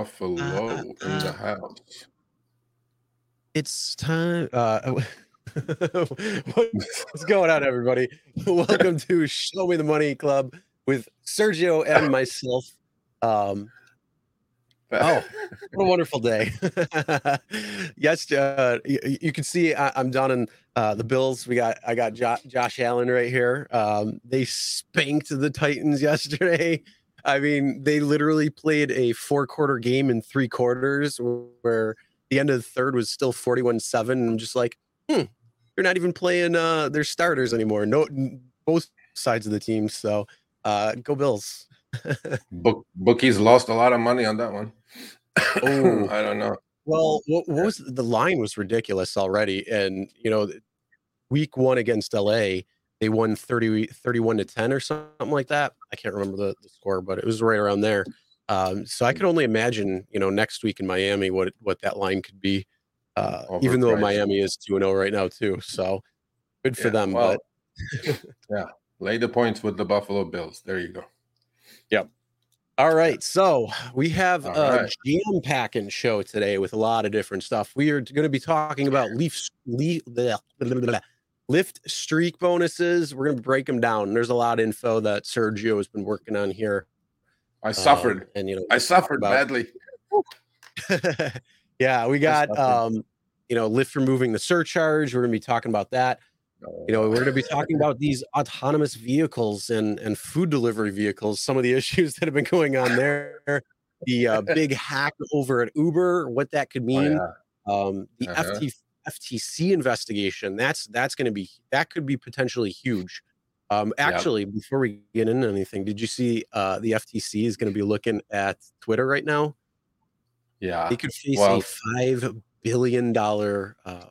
Buffalo uh, uh, in the house. It's time. Uh, what's going on, everybody? Welcome to Show Me the Money Club with Sergio and myself. Um, oh, what a wonderful day! yes, uh, you, you, can see I, am down in uh, the Bills. We got I got jo- Josh Allen right here. Um, they spanked the Titans yesterday. I mean, they literally played a four quarter game in three quarters where the end of the third was still 41 7. I'm just like, hmm, you're not even playing uh, their starters anymore. No, both sides of the team. So uh, go Bills. Book, bookies lost a lot of money on that one. Oh, I don't know. Well, what, what was the line was ridiculous already. And, you know, week one against LA, they won 30, 31 to 10 or something like that. I can't remember the, the score, but it was right around there. Um, so I could only imagine, you know, next week in Miami, what what that line could be. Uh, even though Miami is two and zero oh right now too, so good for yeah, them. Well, but yeah, lay the points with the Buffalo Bills. There you go. Yep. All right, so we have All a right. jam packing show today with a lot of different stuff. We are going to be talking about Leaf, Leaf blah, blah, blah, Lyft streak bonuses. We're going to break them down. There's a lot of info that Sergio has been working on here. I suffered, um, and you know, I suffered about... badly. yeah, we got um, you know, Lyft removing the surcharge. We're going to be talking about that. You know, we're going to be talking about these autonomous vehicles and and food delivery vehicles. Some of the issues that have been going on there. The uh, big hack over at Uber, what that could oh, mean. Oh, yeah. um, the uh-huh. FT FTC investigation. That's that's going to be that could be potentially huge. Um, actually, yep. before we get into anything, did you see uh, the FTC is going to be looking at Twitter right now? Yeah, they could face well, a five billion dollar uh,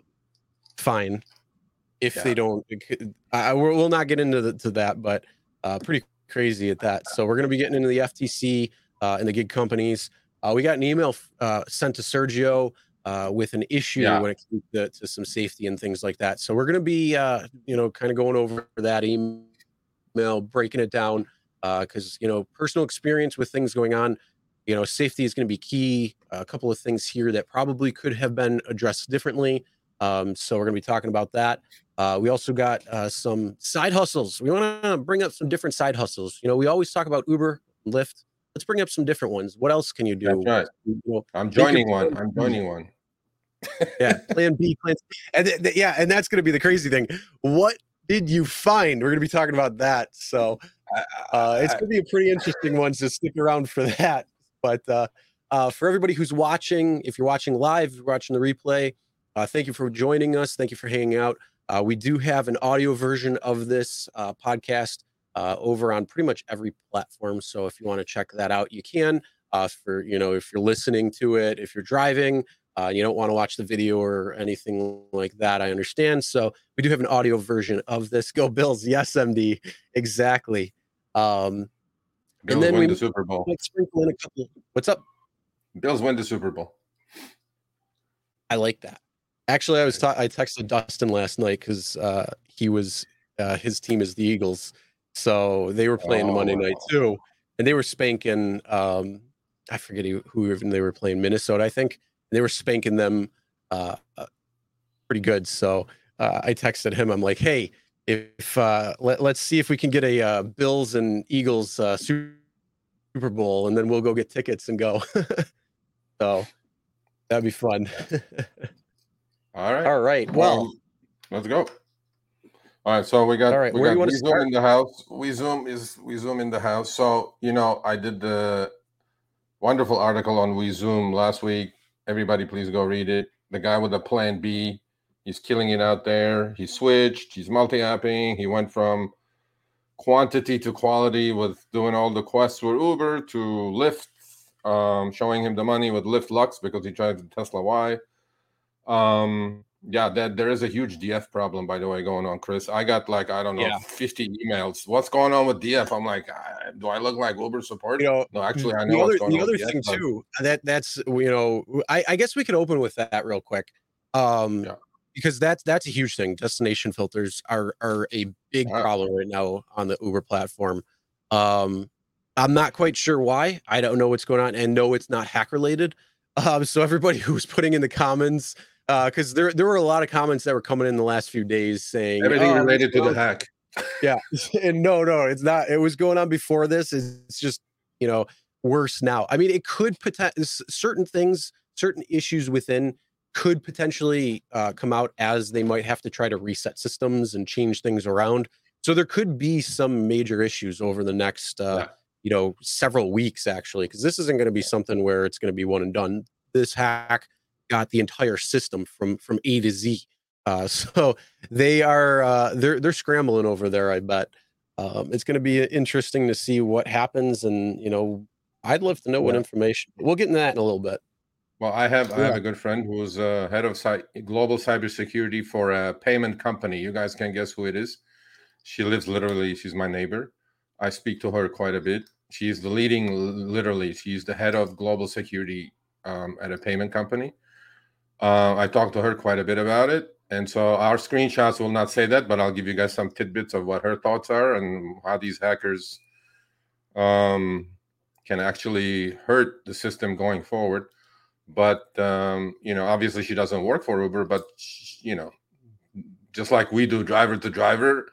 fine if yeah. they don't. I, we'll not get into the, to that, but uh, pretty crazy at that. So we're going to be getting into the FTC uh, and the gig companies. Uh, we got an email uh, sent to Sergio uh, with an issue yeah. when it comes to, to, some safety and things like that. So we're going to be, uh, you know, kind of going over that email, breaking it down because uh, you know personal experience with things going on. You know, safety is going to be key. A couple of things here that probably could have been addressed differently. Um, so we're going to be talking about that. Uh, we also got uh, some side hustles. We want to bring up some different side hustles. You know, we always talk about Uber, Lyft. Let's bring up some different ones. What else can you do? Right. You know, I'm joining one. I'm joining one yeah, plan B, plan C. And th- th- yeah, and that's going to be the crazy thing. What did you find? We're going to be talking about that. So uh, it's going to be a pretty interesting one. So stick around for that. But uh, uh, for everybody who's watching, if you're watching live, you're watching the replay, uh, thank you for joining us. Thank you for hanging out. Uh, we do have an audio version of this uh, over on pretty much every platform. So if you want to check that out, you can. for you know, if you're listening to it, if you're driving, uh, you don't want to watch the video or anything like that. I understand. So we do have an audio version of this. Go Bills! Yes, MD. Exactly. Um, Bills and then win we the Super Bowl. Sprinkle in a couple. What's up? Bills win the Super Bowl. I like that. Actually, I was ta- I texted Dustin last night because uh, he was uh, his team is the Eagles, so they were playing oh. Monday night too, and they were spanking. Um, I forget who, even they were playing Minnesota, I think they were spanking them uh, uh, pretty good. So uh, I texted him. I'm like, hey, if uh, let, us see if we can get a uh, Bills and Eagles uh, Super Bowl, and then we'll go get tickets and go. so that'd be fun. All right. All right. Well, um, let's go. All right, so we got All right, we got we Zoom in the house. We Zoom is we Zoom in the house. So you know, I did the wonderful article on We Zoom last week Everybody, please go read it. The guy with the plan B, he's killing it out there. He switched, he's multi apping. He went from quantity to quality with doing all the quests with Uber to Lyft, um, showing him the money with Lyft Lux because he tried the Tesla Y. Um, yeah, that there is a huge DF problem, by the way, going on, Chris. I got like I don't know, yeah. fifty emails. What's going on with DF? I'm like, do I look like Uber support? You know, no, actually, I know the other, the other thing DF, too. That that's you know, I, I guess we could open with that real quick, um, yeah. because that's that's a huge thing. Destination filters are are a big problem right now on the Uber platform. Um, I'm not quite sure why. I don't know what's going on, and no, it's not hack related. Um, so everybody who's putting in the comments, because uh, there there were a lot of comments that were coming in the last few days saying everything oh, related to the hack. Yeah, and no, no, it's not. It was going on before this. It's just you know worse now. I mean, it could potentially certain things, certain issues within could potentially uh, come out as they might have to try to reset systems and change things around. So there could be some major issues over the next, uh, yeah. you know, several weeks actually, because this isn't going to be something where it's going to be one and done. This hack got the entire system from from A to Z. Uh, so they are uh, they're they're scrambling over there. I bet um, it's going to be interesting to see what happens, and you know, I'd love to know yeah. what information. We'll get into that in a little bit. Well, I have yeah. I have a good friend who's uh, head of cy- global cybersecurity for a payment company. You guys can guess who it is. She lives literally. She's my neighbor. I speak to her quite a bit. She's the leading, literally. She's the head of global security um, at a payment company. Uh, I talked to her quite a bit about it, and so our screenshots will not say that, but I'll give you guys some tidbits of what her thoughts are and how these hackers um, can actually hurt the system going forward. But um, you know obviously she doesn't work for uber but she, you know just like we do driver to driver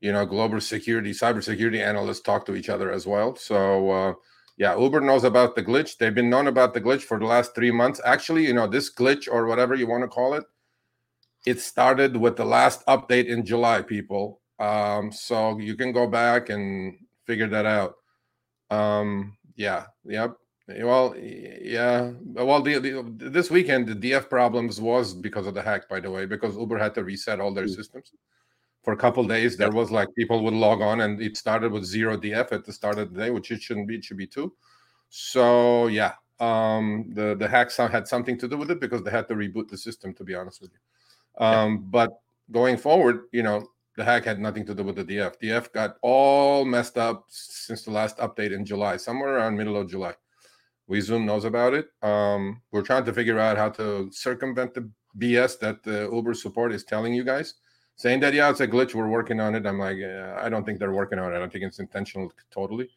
you know global security cybersecurity analysts talk to each other as well. So uh, yeah uber knows about the glitch. They've been known about the glitch for the last three months. Actually you know this glitch or whatever you want to call it it started with the last update in july people. Um, so you can go back and figure that out. Um, yeah yep. Well, yeah. Well, the, the, this weekend the DF problems was because of the hack, by the way, because Uber had to reset all their mm. systems for a couple days. There was like people would log on, and it started with zero DF at the start of the day, which it shouldn't be. It should be two. So yeah, um, the the hack had something to do with it because they had to reboot the system. To be honest with you, um, yeah. but going forward, you know, the hack had nothing to do with the DF. DF got all messed up since the last update in July, somewhere around middle of July. we zoom knows about it. Um, we're trying to figure out how to circumvent the BS that the Uber support is telling you guys, saying that yeah, it's a glitch. We're working on it. I'm like, uh, I don't think they're working on it. I don't think it's intentional totally,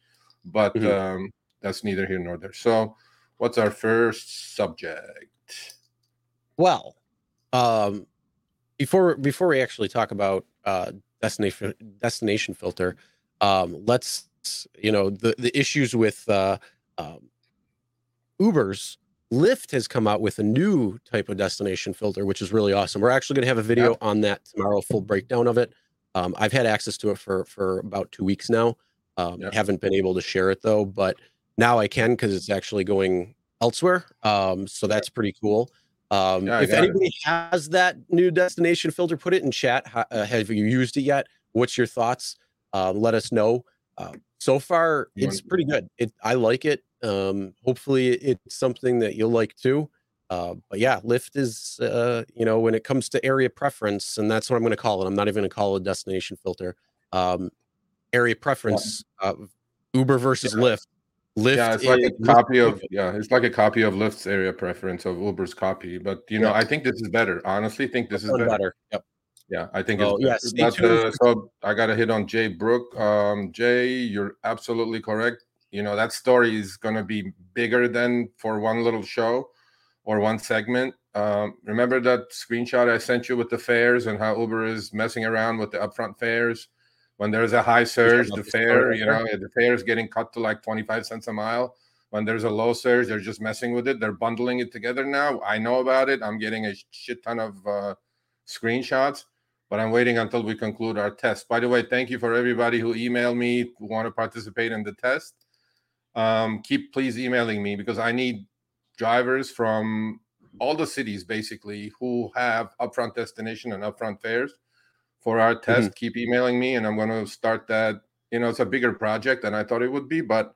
but mm-hmm. um, that's neither here nor there. So, what's our first subject? Well, um, before before we actually talk about uh, destination destination filter, um, let's you know the the issues with uh, um, Uber's Lyft has come out with a new type of destination filter, which is really awesome. We're actually going to have a video yeah. on that tomorrow, full breakdown of it. Um, I've had access to it for for about two weeks now. Um, yeah. Haven't been able to share it though, but now I can because it's actually going elsewhere. Um, so that's pretty cool. Um, yeah, if anybody it. has that new destination filter, put it in chat. Uh, have you used it yet? What's your thoughts? Uh, let us know. Uh, so far, it's pretty good. It I like it. Um, hopefully, it's something that you'll like too. Uh, but yeah, Lyft is, uh, you know, when it comes to area preference, and that's what I'm going to call it. I'm not even going to call it a destination filter. Um, area preference, uh, Uber versus yeah. Lyft. Lyft yeah, it's like is, a copy of yeah, it's like a copy of Lyft's area preference of Uber's copy. But you know, I think this is better. Honestly, think this is better. better. Yep. Yeah, I think oh, it's yes, but, uh, so I got to hit on Jay Brook. Um, Jay, you're absolutely correct you know that story is going to be bigger than for one little show or one segment. Um, remember that screenshot i sent you with the fares and how uber is messing around with the upfront fares? When there's a high surge the fare you know the fare is getting cut to like 25 cents a mile. When there's a low surge they're just messing with it. They're bundling it together now. I know about it. I'm getting a shit ton of uh, screenshots but i'm waiting until we conclude our test. By the way thank you for everybody who emailed me who want to participate in the test um, keep please emailing me because I need drivers from all the cities basically who have upfront destination and upfront fares for our test. Mm-hmm. Keep emailing me, and I'm going to start that. You know, it's a bigger project than I thought it would be, but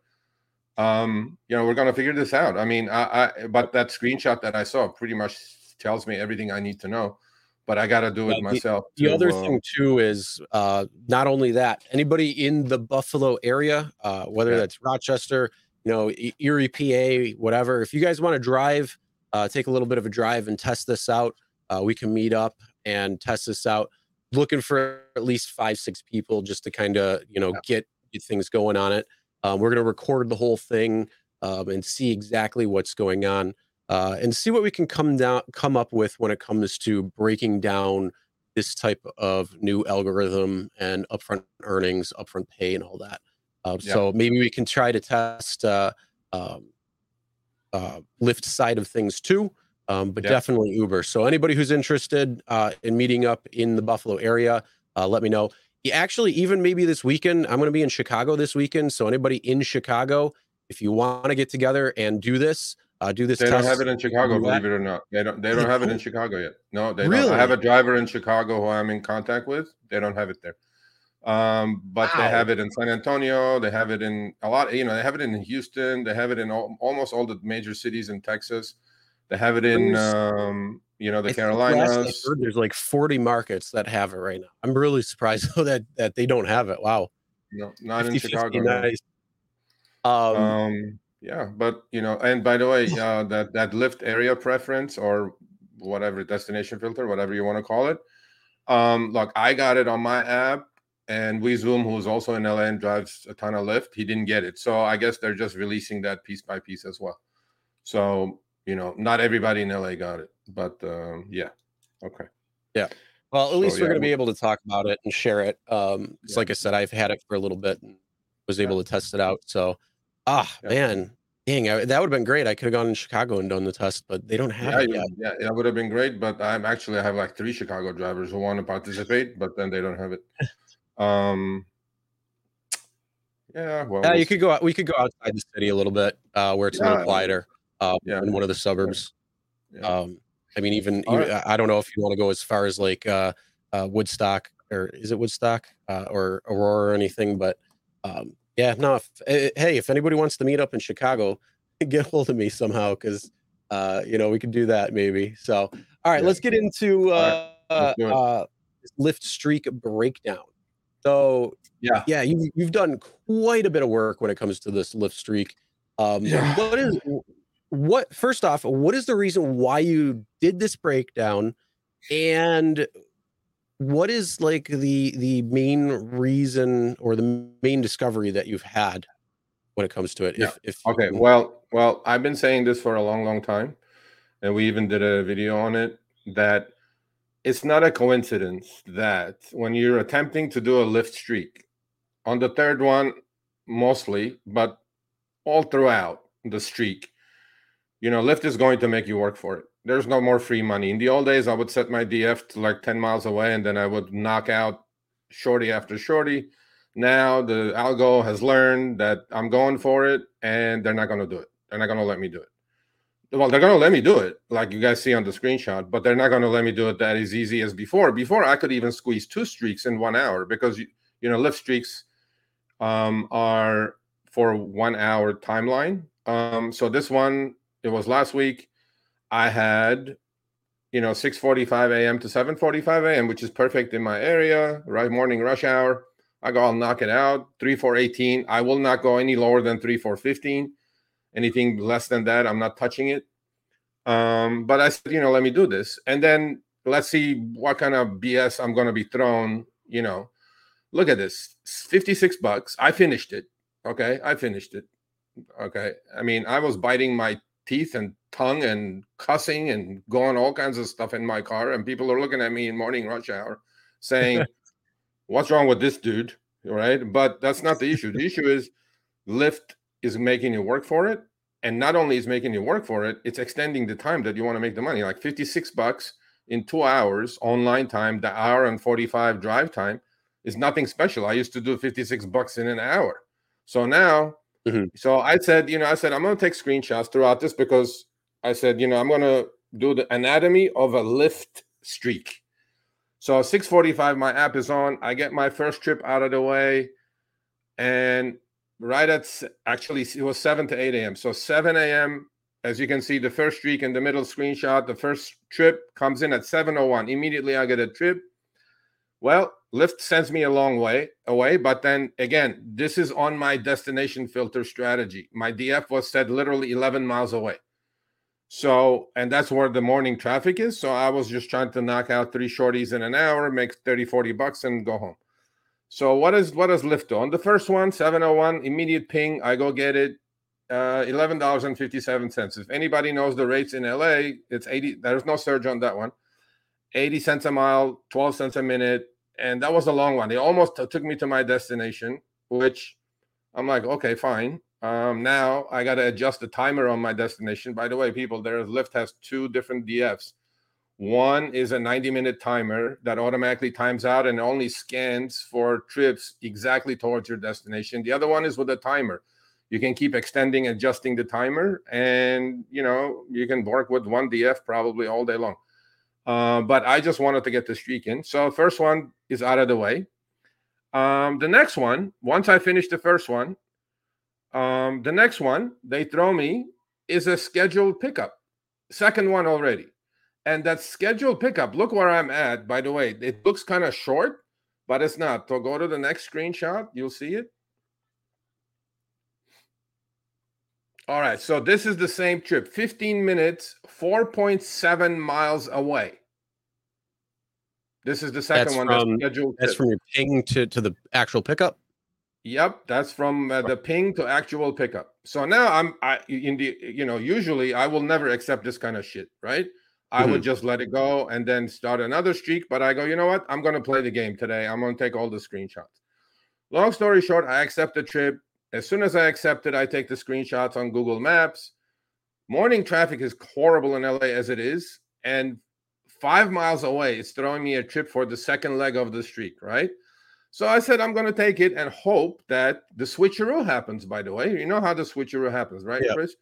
um, you know, we're going to figure this out. I mean, I, I but that screenshot that I saw pretty much tells me everything I need to know but I got to do it myself. The, the other uh, thing too is uh, not only that, anybody in the Buffalo area, uh, whether yeah. that's Rochester, you know, Erie, PA, whatever. If you guys want to drive, uh, take a little bit of a drive and test this out. Uh, we can meet up and test this out. Looking for at least five, six people just to kind of you know yeah. get get things going on it. Um, we're going to record the whole thing um, and see exactly what's going on uh, and see what we can come down come up with when it comes to breaking down this type of new algorithm and upfront earnings, upfront pay, and all that. Uh, yep. So maybe we can try to test uh, um, uh, Lyft side of things too, um, but yep. definitely Uber. So anybody who's interested uh, in meeting up in the Buffalo area, uh, let me know. Actually, even maybe this weekend, I'm going to be in Chicago this weekend. So anybody in Chicago, if you want to get together and do this, uh, do this. They don't have it in Chicago, believe it or not. They don't. They don't have it in Chicago yet. No, they really? don't. I have a driver in Chicago who I'm in contact with. They don't have it there. Um, but wow. they have it in San Antonio. They have it in a lot. You know, they have it in Houston. They have it in all, almost all the major cities in Texas. They have it in, um, you know, the I Carolinas. there's like 40 markets that have it right now. I'm really surprised though that that they don't have it. Wow. No, not 50, in Chicago. Nice. Um, um yeah but you know and by the way uh, that that Lyft area preference or whatever destination filter whatever you want to call it um look i got it on my app and we zoom who's also in la and drives a ton of Lyft he didn't get it. So i guess they're just releasing that piece by piece as well. So you know not everybody in la got it but um yeah okay. Yeah. Well at least so, we're yeah, going to be able to talk about it and share it um it's yeah. like i said i've had it for a little bit and was able yeah. to test it out so Ah, yeah. man. Dang, I, that would have been great. I could have gone in Chicago and done the test, but they don't have yeah, it yet. Yeah, that would have been great. But I'm actually I have like three Chicago drivers who want to participate, but then they don't have it. Um, yeah, well, yeah, you could go. We could go outside the city a little bit, uh, where it's yeah, a little quieter. Uh, yeah, in one of the suburbs. Yeah. Um, I mean, even, even right. I don't know if you want to go as far as like uh, uh, Woodstock or is it Woodstock uh, or Aurora or anything, but um, yeah, no. If, eh, hey, if anybody wants to meet up in Chicago, get hold of me somehow because uh, you know we could do that maybe. So, all right, yeah. let's get into uh, right. uh, Lyft streak breakdown. So, yeah, yeah, you, you've done quite a bit of work when it comes to this Lyft streak. Um, yeah. What is what? First off, what is the reason why you did this breakdown, and what is like the the main reason or the main discovery that you've had when it comes to it? Yeah. If, if okay, well, well, I've been saying this for a long, long time, and we even did a video on it that it's not a coincidence that when you're attempting to do a Lyft streak, on the third one, mostly, but all throughout the streak, you know, Lyft is going to make you work for it there's no more free money. In the old days, I would set my DF to like 10 miles away and then I would knock out shorty after shorty. Now the algo has learned that I'm going for it and they're not going to do it. They're not going to let me do it. Well, they're going to let me do it, like you guys see on the screenshot, but they're not going to let me do it that as easy as before. Before, I could even squeeze two streaks in one hour because, you, know, Lyft streaks um, are for one hour timeline. Um, so this one, it was last week I had, you know, 6:45 a.m. to 7:45 a.m., which is perfect in my area, right morning rush hour. I go, I'll knock it out. 3 4 18. I will not go any lower than 3 4 15. Anything less than that, I'm not touching it. Um, but I said, you know, let me do this. And then let's see what kind of BS I'm gonna be thrown, you know. Look at this. 56 bucks. I finished it. Okay. I finished it. Okay. I mean, I was biting my teeth and tongue and cussing and going all kinds of stuff in my car. And people are looking at me in morning rush hour saying, What's wrong with this dude? Right. But that's not the issue. The issue is Lyft is making you work for it. And not only is making you work for it, it's extending the time that you want to make the money. Like 56 bucks in two hours online time, the hour and 45 drive time is nothing special. I used to do 56 bucks in an hour. So now Mm-hmm. So I said, you know, I said, I'm going to take screenshots throughout this because I said, you know, I'm going to do the anatomy of a Lyft streak. So 6:45, my app is on. I get my first trip out of the way, and right at actually it was 7 to 8 a.m. So 7 a.m. As you can see, the first streak in the middle screenshot, the first trip comes in at 7:01. Immediately, I get a trip. Well, Lyft sends me a long way away, but then again, this is on my destination filter strategy. My DF was set literally 11 miles away. So, and that's where the morning traffic is. So I was just trying to knock out three shorties in an hour, make 30, 40 bucks and go home. So what is what does Lyft do? On the first one, 701, immediate ping, I go get it. Uh, $11.57. If anybody knows the rates in LA, it's 80. There's no surge on that one. 80 cents a mile, 12 cents a minute. And that was a long one. It almost took me to my destination, which I'm like, okay, fine. Um, now I got to adjust the timer on my destination. By the way, people, there Lyft has two different DFs. One is a 90 minute timer that automatically times out and only scans for trips exactly towards your destination. The other one is with a timer. You can keep extending, adjusting the timer, and you know you can work with one DF probably all day long. Uh, but I just wanted to get the streak in. So first one is out of the way. Um, the next one, once I finish the first one, um, the next one they throw me is a scheduled pickup. Second one already. And that scheduled pickup, look where I'm at. By the way, it looks kind of short, but it's not. So go to the next screenshot, you'll see it. All right, so this is the same trip 15 minutes, 4.7 miles away. This is the second that's one from, that's scheduled. That's from your ping to, to the actual pickup. Yep, that's from uh, the ping to actual pickup. So now I'm I in the you know usually I will never accept this kind of shit, right? I mm-hmm. would just let it go and then start another streak. But I go, you know what? I'm going to play the game today. I'm going to take all the screenshots. Long story short, I accept the trip. As soon as I accept it, I take the screenshots on Google Maps. Morning traffic is horrible in LA as it is. And five miles away, it's throwing me a trip for the second leg of the streak, right? So I said, I'm going to take it and hope that the switcheroo happens, by the way. You know how the switcheroo happens, right, yeah. Chris?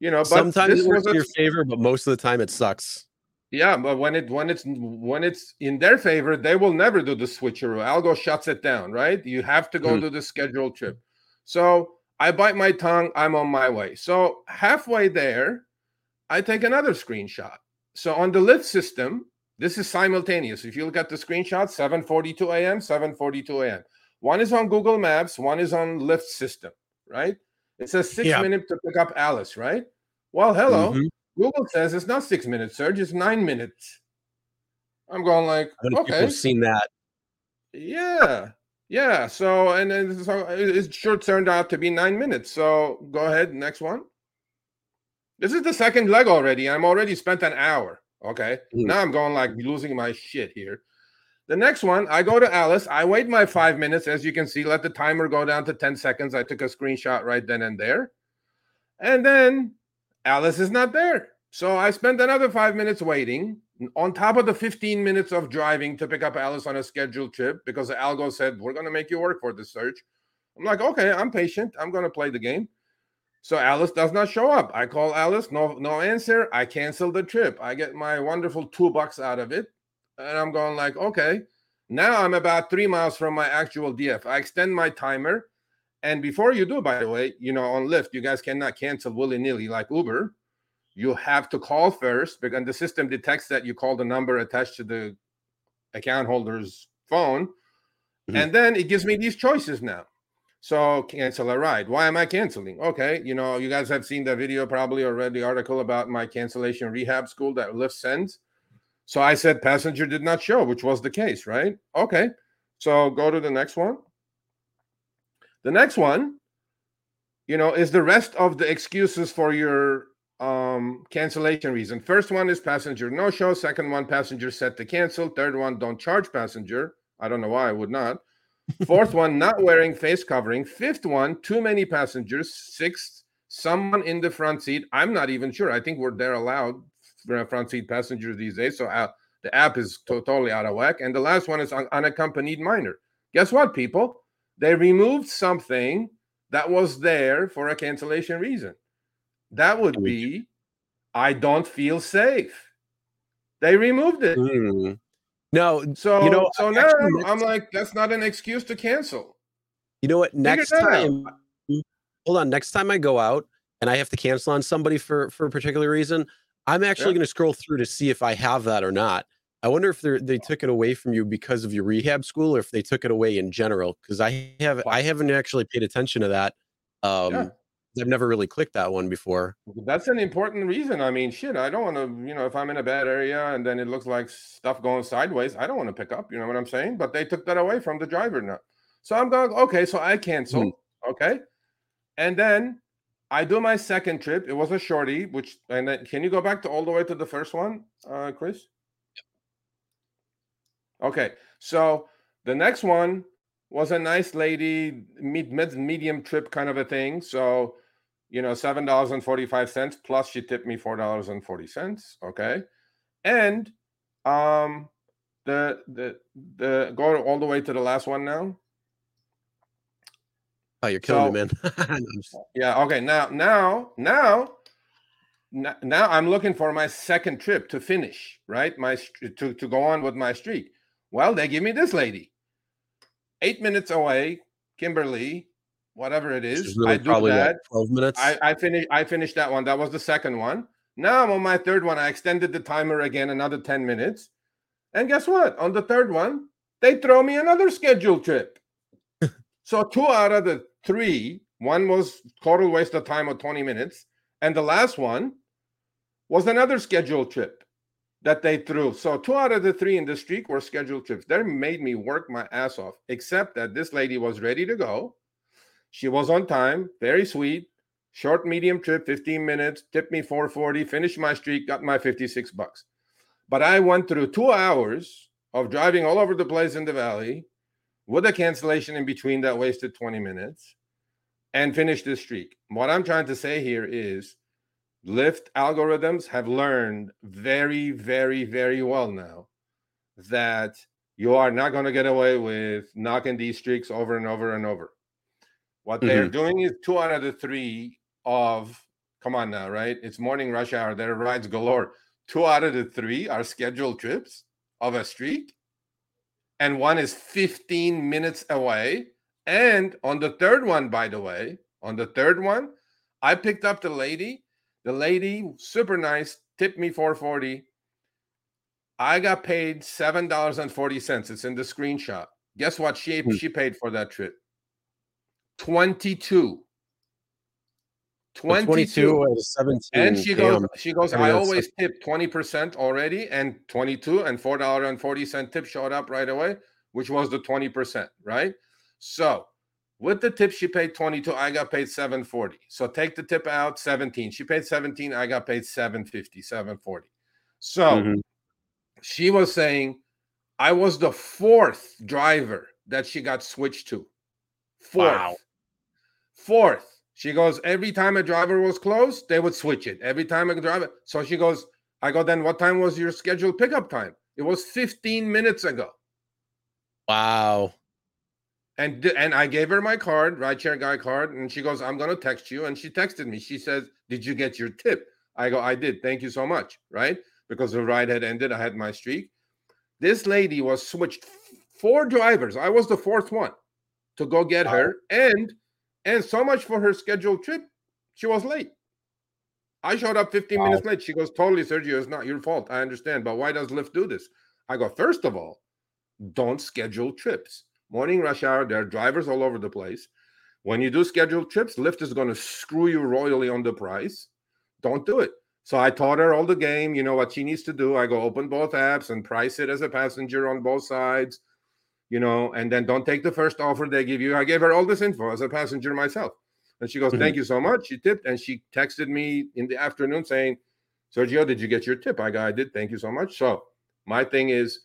You know, sometimes it works in your favor, but most of the time it sucks. Yeah, but when it when it's when it's in their favor, they will never do the switcheroo. Algo shuts it down, right? You have to go mm. to the scheduled trip. So I bite my tongue. I'm on my way. So halfway there, I take another screenshot. So on the Lyft system, this is simultaneous. If you look at the screenshot, 7:42 a.m., 7:42 a.m. One is on Google Maps, one is on Lyft system, right? It says six yeah. minutes to pick up Alice, right? Well, hello. Mm-hmm. Google says it's not six minutes, Serge. It's nine minutes. I'm going like, okay. I've seen that. Yeah, yeah. So and then so it sure turned out to be nine minutes. So go ahead, next one. This is the second leg already. I'm already spent an hour. Okay, mm. now I'm going like losing my shit here. The next one, I go to Alice. I wait my five minutes. As you can see, let the timer go down to 10 seconds. I took a screenshot right then and there. And then Alice is not there. So I spent another five minutes waiting on top of the 15 minutes of driving to pick up Alice on a scheduled trip because the algo said, We're going to make you work for this search. I'm like, Okay, I'm patient. I'm going to play the game. So Alice does not show up. I call Alice, no, no answer. I cancel the trip. I get my wonderful two bucks out of it and I'm going like, okay, now I'm about three miles from my actual DF. I extend my timer. And before you do, by the way, you know, on Lyft, you guys cannot cancel willy nilly like Uber. You have to call first because the system detects that you call the number attached to the account holder's phone. Mm-hmm. And then it gives me these choices now. So cancel a ride. Why am I canceling? Okay, you know, you guys have seen the video probably or read the article about my cancellation rehab school that Lyft sends. So I said passenger did not show, which was the case, right? Okay. So go to the next one. The next one, you know, is the rest of the excuses for your um cancellation reason. First one is passenger no show. Second one, passenger set to cancel. Third one, don't charge passenger. I don't know why I would not. Fourth one, not wearing face covering. Fifth one, too many passengers. Sixth, someone in the front seat. I'm not even sure. I think we're there allowed front seat passengers these days. So uh, the app is totally out of whack. And the last one is un- unaccompanied minor. Guess what, people? They removed something that was there for a cancellation reason. That would be I don't feel safe. They removed it. Mm. No, so you know, so now I'm like, that's not an excuse to cancel. You know what? Next time, out. hold on. Next time I go out and I have to cancel on somebody for for a particular reason, I'm actually yeah. going to scroll through to see if I have that or not. I wonder if they took it away from you because of your rehab school, or if they took it away in general. Because I have I haven't actually paid attention to that. Um, yeah. I've never really clicked that one before. That's an important reason. I mean, shit, I don't want to, you know, if I'm in a bad area and then it looks like stuff going sideways, I don't want to pick up. You know what I'm saying? But they took that away from the driver now. So I'm going, okay, so I cancel. Mm-hmm. Okay. And then I do my second trip. It was a shorty, which and then can you go back to all the way to the first one, uh, Chris? Okay. So the next one was a nice lady, mid, mid medium trip kind of a thing. So, you know, seven dollars and forty five cents plus she tipped me four dollars and forty cents. Okay, and um, the the the go all the way to the last one now. Oh, you're killing so, me, man. yeah. Okay. Now, now, now, now, I'm looking for my second trip to finish. Right. My to to go on with my streak. Well, they give me this lady eight minutes away, Kimberly, whatever it is. Really I do that. Twelve minutes. I, I finished. I finished that one. That was the second one. Now I'm on my third one. I extended the timer again another ten minutes, and guess what? On the third one, they throw me another scheduled trip. so two out of the three, one was total waste of time of twenty minutes, and the last one was another scheduled trip that they threw. So two out of the three in the streak were scheduled trips. They made me work my ass off, except that this lady was ready to go. She was on time, very sweet, short, medium trip, 15 minutes, tipped me 440, finished my streak, got my 56 bucks. But I went through two hours of driving all over the place in the valley with a cancellation in between that wasted 20 minutes and finished the streak. What I'm trying to say here is Lyft algorithms have learned very, very, very well now that you are not going to get away with knocking these streaks over and over and over. What mm-hmm. they're doing is two out of the three of, come on now, right? It's morning rush hour. There are rides galore. Two out of the three are scheduled trips of a streak, and one is 15 minutes away. And on the third one, by the way, on the third one, I picked up the lady the lady, super nice, tipped me 440. I got paid seven dollars and forty cents. It's in the screenshot. Guess what she hmm. she paid for that trip? 22. 22, 22 17. And she goes, she goes, I, always tip 20% already, and 22 and four dollar and forty cent tip showed up right away, which was the 20%, right? So with the tip, she paid 22. I got paid 740. So take the tip out, 17. She paid 17. I got paid 750, 740. So mm-hmm. she was saying I was the fourth driver that she got switched to. Fourth. Wow. Fourth. She goes, every time a driver was close, they would switch it. Every time a driver. So she goes, I go, then what time was your scheduled pickup time? It was 15 minutes ago. Wow and and I gave her my card, rideshare guy card, and she goes, "I'm going to text you." And she texted me. She says, "Did you get your tip?" I go, "I did. Thank you so much." Right? Because the ride had ended, I had my streak. This lady was switched four drivers. I was the fourth one to go get wow. her, and and so much for her scheduled trip. She was late. I showed up 15 wow. minutes late. She goes, "Totally, Sergio, it's not your fault. I understand, but why does Lyft do this?" I go, first of all, don't schedule trips." Morning rush hour. There are drivers all over the place. When you do scheduled trips, Lyft is going to screw you royally on the price. Don't do it. So I taught her all the game. You know what she needs to do. I go open both apps and price it as a passenger on both sides. You know, and then don't take the first offer they give you. I gave her all this info as a passenger myself. And she goes, mm-hmm. Thank you so much. She tipped and she texted me in the afternoon saying, Sergio, did you get your tip? I go, I did. Thank you so much. So my thing is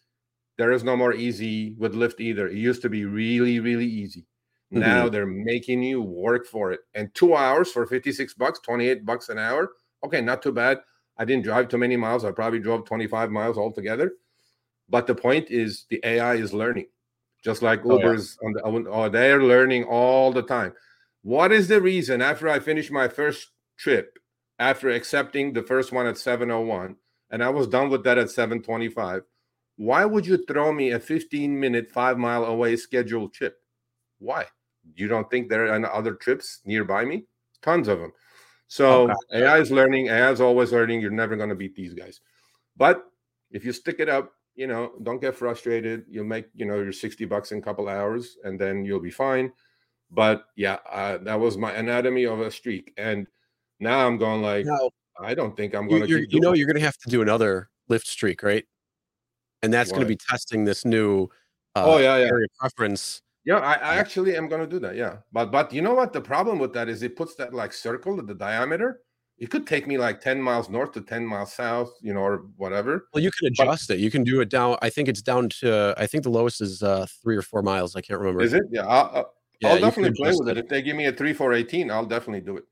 there is no more easy with Lyft either. It used to be really, really easy. Mm-hmm. Now they're making you work for it. And two hours for 56 bucks, 28 bucks an hour. Okay, not too bad. I didn't drive too many miles. I probably drove 25 miles altogether. But the point is the AI is learning, just like Uber's oh, yeah. on the oh, they're learning all the time. What is the reason after I finished my first trip, after accepting the first one at 701, and I was done with that at 725? Why would you throw me a 15 minute, five mile away scheduled trip? Why? You don't think there are other trips nearby me? Tons of them. So okay. AI is learning. AI is always learning. You're never going to beat these guys. But if you stick it up, you know, don't get frustrated. You'll make, you know, your 60 bucks in a couple hours and then you'll be fine. But yeah, uh, that was my anatomy of a streak. And now I'm going like, now, I don't think I'm going to. You know, you're going to have to do another Lyft streak, right? And that's going to be testing this new uh, oh yeah, yeah. area preference Yeah, I, I actually am going to do that. Yeah, but but you know what? The problem with that is it puts that like circle at the diameter. It could take me like ten miles north to ten miles south, you know, or whatever. Well, you can adjust but, it. You can do it down. I think it's down to. I think the lowest is uh three or four miles. I can't remember. Is it? Yeah, I'll, I'll, yeah, I'll definitely play with it. it. If they give me a three four eighteen, I'll definitely do it.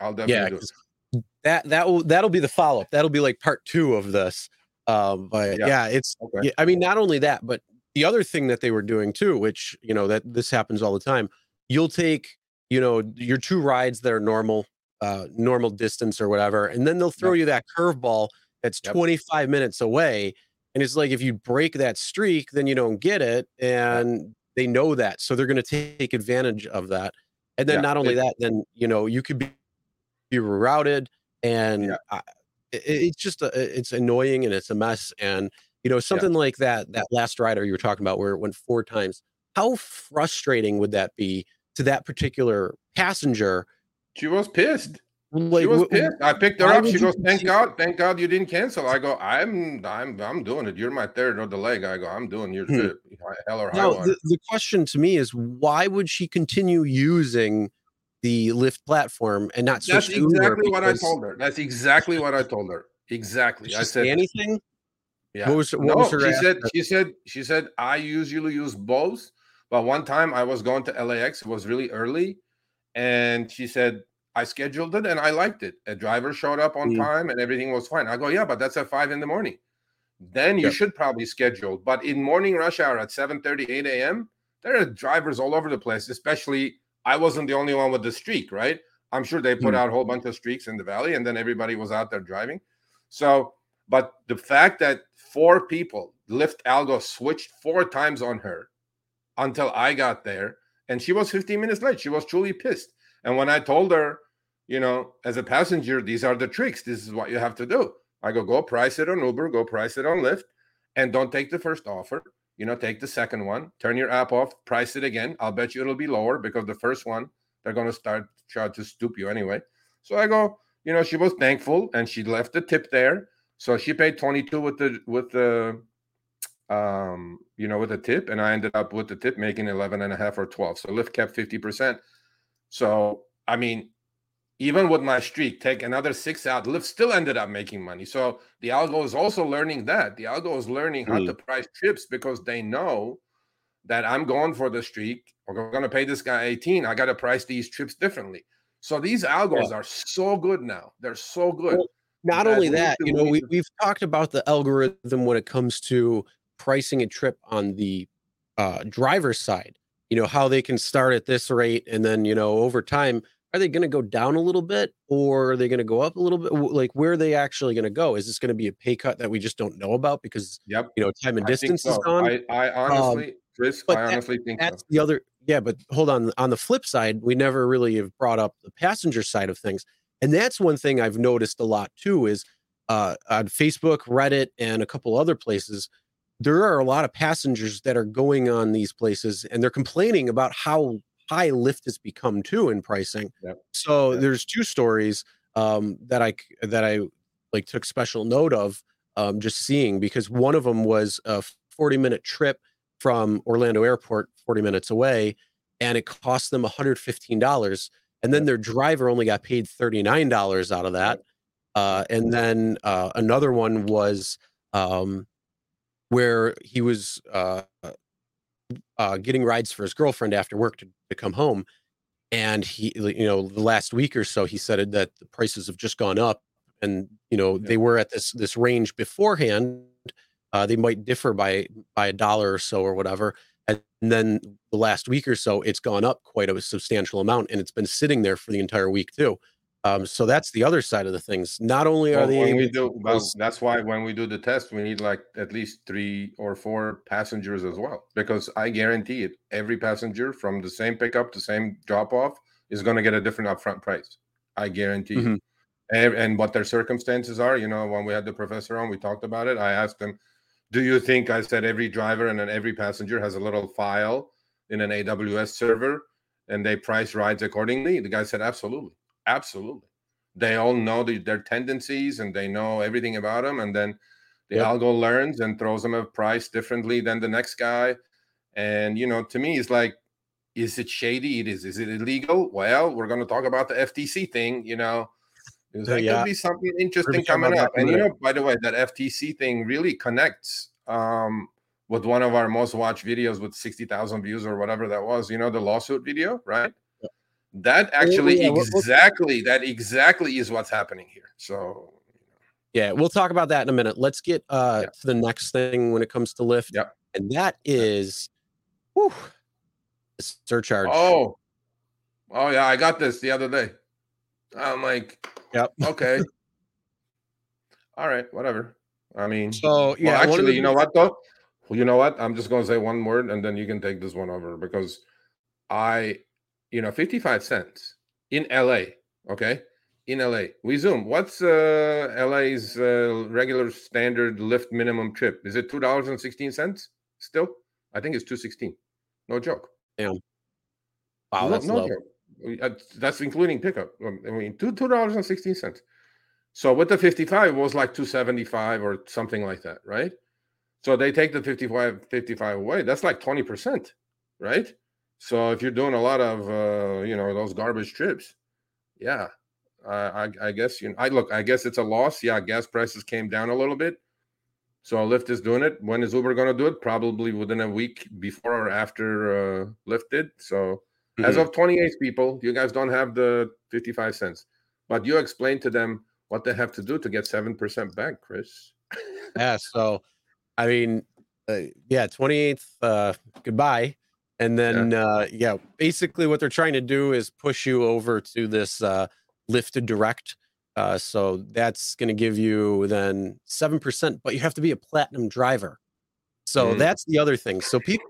I'll definitely yeah, do it. That that will that'll be the follow up. That'll be like part two of this. Um, but yeah, yeah it's. Okay. I mean, not only that, but the other thing that they were doing too, which you know that this happens all the time, you'll take you know your two rides that are normal, uh, normal distance or whatever, and then they'll throw yep. you that curveball that's yep. 25 minutes away, and it's like if you break that streak, then you don't get it, and they know that, so they're going to take advantage of that. And then yeah, not only that, then you know you could be, be rerouted, and yeah. I, it, it's just a, it's annoying and it's a mess, and you know, something yeah. like that, that last rider you were talking about where it went four times. How frustrating would that be to that particular passenger? She was pissed. Like, she was pissed. I picked her up. She goes, "Thank God, thank God you didn't cancel." I go, "I'm, I'm, I'm doing it. You're my third or the leg." I go, "I'm doing your hmm. trip." Hell or high now, the, the question to me is, why would she continue using the Lyft platform and not switch? That's exactly what I told her. That's exactly what I told her. Exactly. I said anything. Yeah. What was, what no, was she said she said she said I usually use both, but one time I was going to LAX, it was really early, and she said I scheduled it and I liked it. A driver showed up on mm. time and everything was fine. I go, yeah, but that's at five in the morning. Then you should probably schedule. But in morning rush hour at 7 30, 8 a.m., there are drivers all over the place, especially I wasn't the only one with the streak, right? I'm sure they put mm. out a whole bunch of streaks in the valley, and then everybody was out there driving. So but the fact that four people, Lyft Algo, switched four times on her until I got there, and she was 15 minutes late. She was truly pissed. And when I told her, you know, as a passenger, these are the tricks. This is what you have to do. I go, go price it on Uber, go price it on Lyft, and don't take the first offer. You know, take the second one, turn your app off, price it again. I'll bet you it'll be lower because the first one, they're going to start try to stoop you anyway. So I go, you know, she was thankful and she left the tip there so she paid 22 with the with the um you know with the tip and I ended up with the tip making 11 and a half or 12. So Lyft kept 50%. So I mean even with my streak, take another six out, Lyft still ended up making money. So the algo is also learning that. The algo is learning how mm. to price trips because they know that I'm going for the streak. We're going to pay this guy 18. I got to price these trips differently. So these algos yeah. are so good now. They're so good. Well, not only that, you know, we, we've talked about the algorithm when it comes to pricing a trip on the uh, driver's side. You know how they can start at this rate, and then you know over time, are they going to go down a little bit, or are they going to go up a little bit? Like where are they actually going to go? Is this going to be a pay cut that we just don't know about because yep. you know time and distance so. is gone? I, I honestly, um, Chris, I honestly that, think that's so. the other. Yeah, but hold on. On the flip side, we never really have brought up the passenger side of things. And that's one thing I've noticed a lot too is uh, on Facebook, Reddit, and a couple other places, there are a lot of passengers that are going on these places and they're complaining about how high Lyft has become too in pricing. Yep. So yep. there's two stories um, that I that I like took special note of um, just seeing because one of them was a 40 minute trip from Orlando Airport, 40 minutes away, and it cost them $115 and then their driver only got paid $39 out of that uh, and then uh, another one was um, where he was uh, uh, getting rides for his girlfriend after work to, to come home and he you know the last week or so he said that the prices have just gone up and you know yeah. they were at this this range beforehand uh, they might differ by by a dollar or so or whatever and then the last week or so it's gone up quite a substantial amount and it's been sitting there for the entire week too um, so that's the other side of the things not only are well, they we do well, that's why when we do the test we need like at least three or four passengers as well because i guarantee it every passenger from the same pickup to same drop off is going to get a different upfront price i guarantee mm-hmm. and, and what their circumstances are you know when we had the professor on we talked about it i asked him, do you think I said every driver and then every passenger has a little file in an AWS server and they price rides accordingly? The guy said, absolutely. Absolutely. They all know the, their tendencies and they know everything about them. And then the yep. learns and throws them a price differently than the next guy. And, you know, to me, it's like Is it shady? It is. Is it illegal? Well, we're going to talk about the FTC thing. You know, there yeah. could be something interesting coming up. And you know, by the way, that FTC thing really connects um, with one of our most watched videos with sixty thousand views or whatever that was. You know, the lawsuit video, right? That actually yeah, exactly that exactly is what's happening here. So yeah, we'll talk about that in a minute. Let's get uh yeah. to the next thing when it comes to Lyft. Yeah. And that is whew, surcharge. Oh. Oh yeah, I got this the other day. I'm like, yep. Okay. All right, whatever. I mean, so yeah. Well, actually, you know what though? Well, you know what? I'm just gonna say one word, and then you can take this one over because I, you know, 55 cents in LA. Okay, in LA. We zoom. What's uh, LA's uh, regular standard Lyft minimum trip? Is it two dollars and sixteen cents? Still, I think it's two sixteen. No joke. Damn. Wow, that's no, no joke. Uh, that's including pickup. Um, I mean, two two dollars and sixteen cents. So with the fifty five, it was like two seventy five or something like that, right? So they take the 55, 55 away. That's like twenty percent, right? So if you're doing a lot of uh, you know those garbage trips, yeah, I, I guess you know, I look. I guess it's a loss. Yeah, gas prices came down a little bit, so Lyft is doing it. When is Uber going to do it? Probably within a week before or after uh, Lyft did. So mm-hmm. as of 28th, people, you guys don't have the 55 cents, but you explain to them what they have to do to get seven percent back, Chris. yeah. So, I mean, uh, yeah, 28th. Uh, goodbye. And then, yeah. Uh, yeah, basically, what they're trying to do is push you over to this. Uh, Lyft Direct. Uh, so that's going to give you then 7%, but you have to be a platinum driver. So mm. that's the other thing. So people,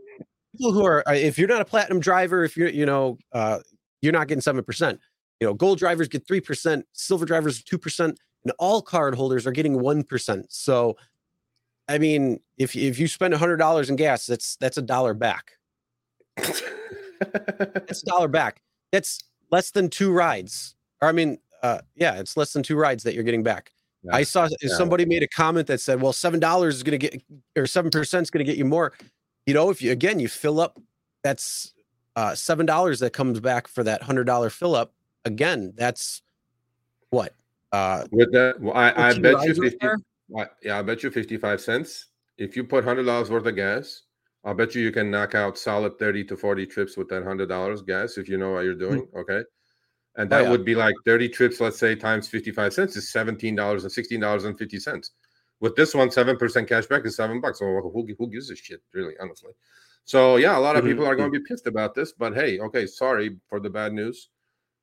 people who are, uh, if you're not a platinum driver, if you're, you know, uh, you're not getting 7%. You know, gold drivers get 3%, silver drivers 2%, and all card holders are getting 1%. So, I mean, if, if you spend $100 in gas, that's, that's a dollar back. That's a dollar back. That's less than two rides. Or I mean, uh, yeah, it's less than two rides that you're getting back. Yeah. I saw yeah. somebody made a comment that said, "Well, seven dollars is going to get, or seven percent is going to get you more." You know, if you again you fill up, that's uh, seven dollars that comes back for that hundred dollar fill up. Again, that's what. Uh, With that, well, I, I bet you fifty. yeah, I bet you fifty-five cents. If you put hundred dollars worth of gas, I'll bet you you can knock out solid thirty to forty trips with that hundred dollars gas if you know what you're doing. Mm-hmm. Okay and oh, that oh, yeah. would be like 30 trips let's say times 55 cents is $17 and $16.50 with this one 7% cash back is seven bucks so who, who gives a shit really honestly so yeah a lot of mm-hmm. people are going to be pissed about this but hey okay sorry for the bad news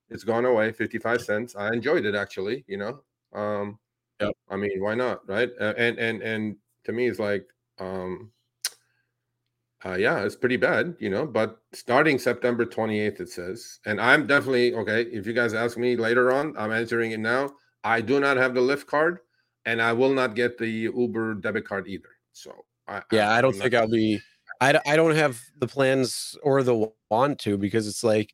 it's gone away 55 cents i enjoyed it actually you know um yep. i mean why not right uh, and and and to me it's like um uh, yeah, it's pretty bad, you know. But starting September 28th, it says, and I'm definitely okay. If you guys ask me later on, I'm answering it now. I do not have the Lyft card, and I will not get the Uber debit card either. So, I, yeah, I, I don't think I'll be. I, I don't have the plans or the want to because it's like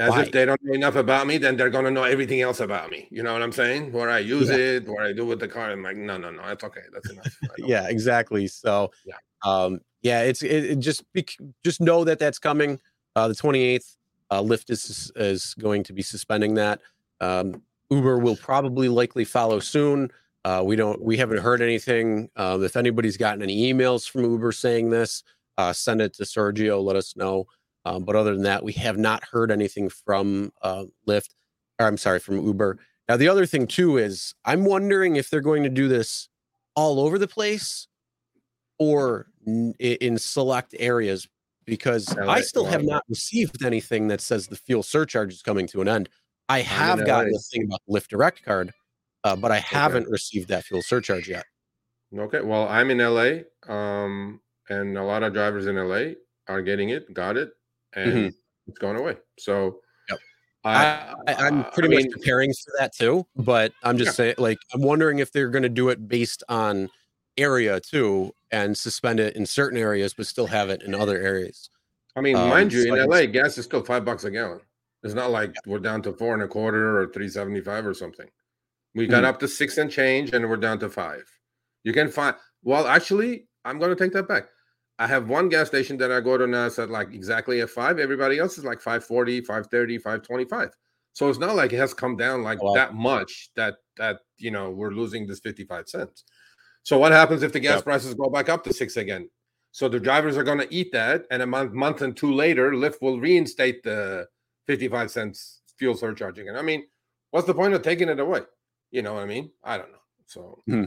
as Why? if they don't know enough about me, then they're gonna know everything else about me. You know what I'm saying? Where I use yeah. it, what I do with the car. I'm like, no, no, no, that's okay. That's enough. yeah, exactly. So yeah, um, yeah, it's it, it just be, just know that that's coming. Uh, the 28th, uh, Lyft is is going to be suspending that. Um, Uber will probably likely follow soon. Uh, we don't we haven't heard anything. Um, if anybody's gotten any emails from Uber saying this, uh, send it to Sergio. Let us know. Um, but other than that, we have not heard anything from uh, Lyft, or I'm sorry, from Uber. Now, the other thing too is I'm wondering if they're going to do this all over the place or n- in select areas because I still have not received anything that says the fuel surcharge is coming to an end. I have gotten a thing about Lyft Direct card, uh, but I haven't okay. received that fuel surcharge yet. Okay. Well, I'm in LA, um, and a lot of drivers in LA are getting it, got it, and mm-hmm. it's gone away. So yep. I, I, am pretty I much mean, preparing for that too, but I'm just yeah. saying, like, I'm wondering if they're going to do it based on area too and suspend it in certain areas, but still have it in other areas. I mean, um, mind you, in LA, gas is still five bucks a gallon. It's not like we're down to four and a quarter or three seventy five or something. We got mm-hmm. up to six and change, and we're down to five. You can find. Well, actually, I'm going to take that back. I have one gas station that I go to now. It's at like exactly at five. Everybody else is like 540, 530, 525. So it's not like it has come down like wow. that much that that you know we're losing this 55 cents. So what happens if the gas yep. prices go back up to six again? So the drivers are going to eat that, and a month, month and two later, Lyft will reinstate the 55 cents fuel surcharge again. I mean, what's the point of taking it away? You know what I mean? I don't know. So, hmm.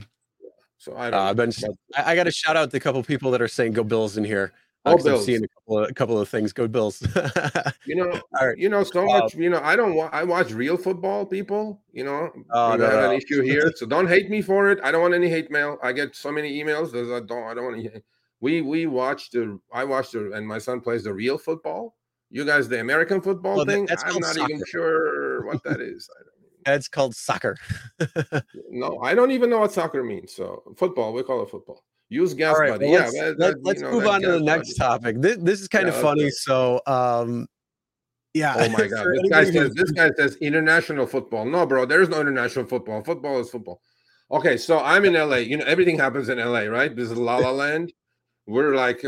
So I don't. Uh, I've been. I, I got to shout out the couple people that are saying "Go Bills" in here. Uh, I've seen a couple of a couple of things. Go Bills. you know, right. you know so much. you know, I don't. Wa- I watch real football. People, you know, oh, no, have no. an issue here, so don't hate me for it. I don't want any hate mail. I get so many emails. I don't. I don't want to. We we watched the. I watched the, and my son plays the real football. You guys, the American football well, thing. I'm not soccer. even sure what that is. It's called soccer. no, I don't even know what soccer means. So football, we call it football. Use gas right, buddy. Well, yeah, let's, let, us know, move on to the next buddy. topic. This, this is kind yeah, of funny. So, um, yeah. Oh my god, this guy says this guy says international football. No, bro, there is no international football. Football is football. Okay, so I'm in LA. You know, everything happens in LA, right? This is La La Land. We're like,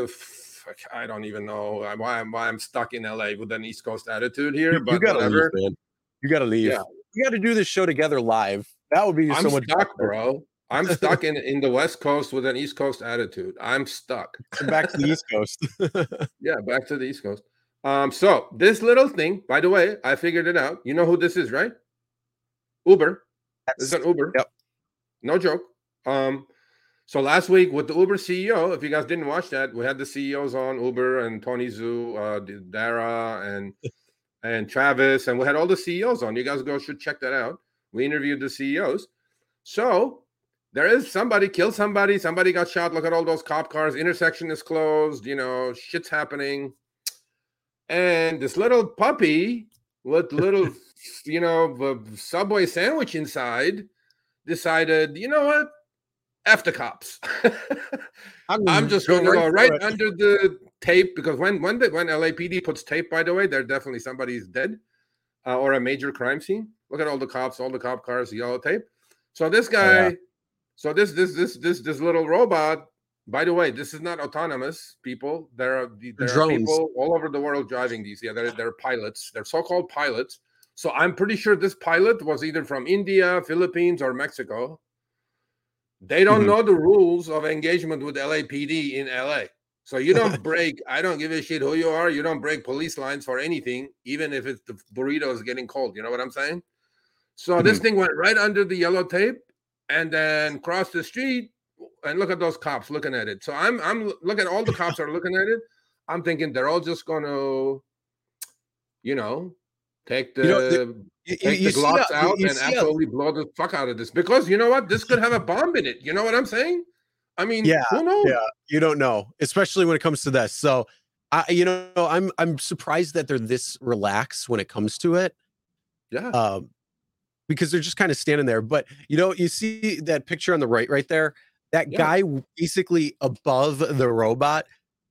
I don't even know why I'm why I'm stuck in LA with an East Coast attitude here. But you gotta whatever. leave, man. You gotta leave. Yeah. We got to do this show together live. That would be I'm so much stuck, bro. I'm stuck in, in the West Coast with an East Coast attitude. I'm stuck. back to the East Coast. yeah, back to the East Coast. Um, so this little thing, by the way, I figured it out. You know who this is, right? Uber. Is an Uber. Yep. No joke. Um, so last week with the Uber CEO, if you guys didn't watch that, we had the CEOs on Uber and Tony Xu, uh, Dara, and and Travis, and we had all the CEOs on. You guys go should check that out. We interviewed the CEOs. So there is somebody killed somebody, somebody got shot. Look at all those cop cars. Intersection is closed. You know, shit's happening. And this little puppy with little, you know, subway sandwich inside decided, you know what? F the cops. I'm, I'm, just going to go right under the tape because when when the, when LAPD puts tape, by the way, there definitely somebody's dead uh, or a major crime scene. Look at all the cops, all the cop cars, yellow tape. So this guy, oh, yeah. so this this this this this little robot. By the way, this is not autonomous people. There are there Drones. are people all over the world driving these. Yeah, they're they're pilots. They're so-called pilots. So I'm pretty sure this pilot was either from India, Philippines, or Mexico. They don't mm-hmm. know the rules of engagement with LAPD in LA. So you don't break. I don't give a shit who you are. You don't break police lines for anything, even if it's the burrito is getting cold. You know what I'm saying? So mm-hmm. this thing went right under the yellow tape, and then crossed the street. And look at those cops looking at it. So I'm I'm look at all the cops are looking at it. I'm thinking they're all just gonna, you know, take the you know, the, take you the glocks out and absolutely blow the fuck out of this because you know what? This could have a bomb in it. You know what I'm saying? I mean, yeah, yeah, you don't know, especially when it comes to this. So, I, you know, I'm I'm surprised that they're this relaxed when it comes to it. Yeah. Um, because they're just kind of standing there. But you know, you see that picture on the right, right there. That yeah. guy basically above the robot.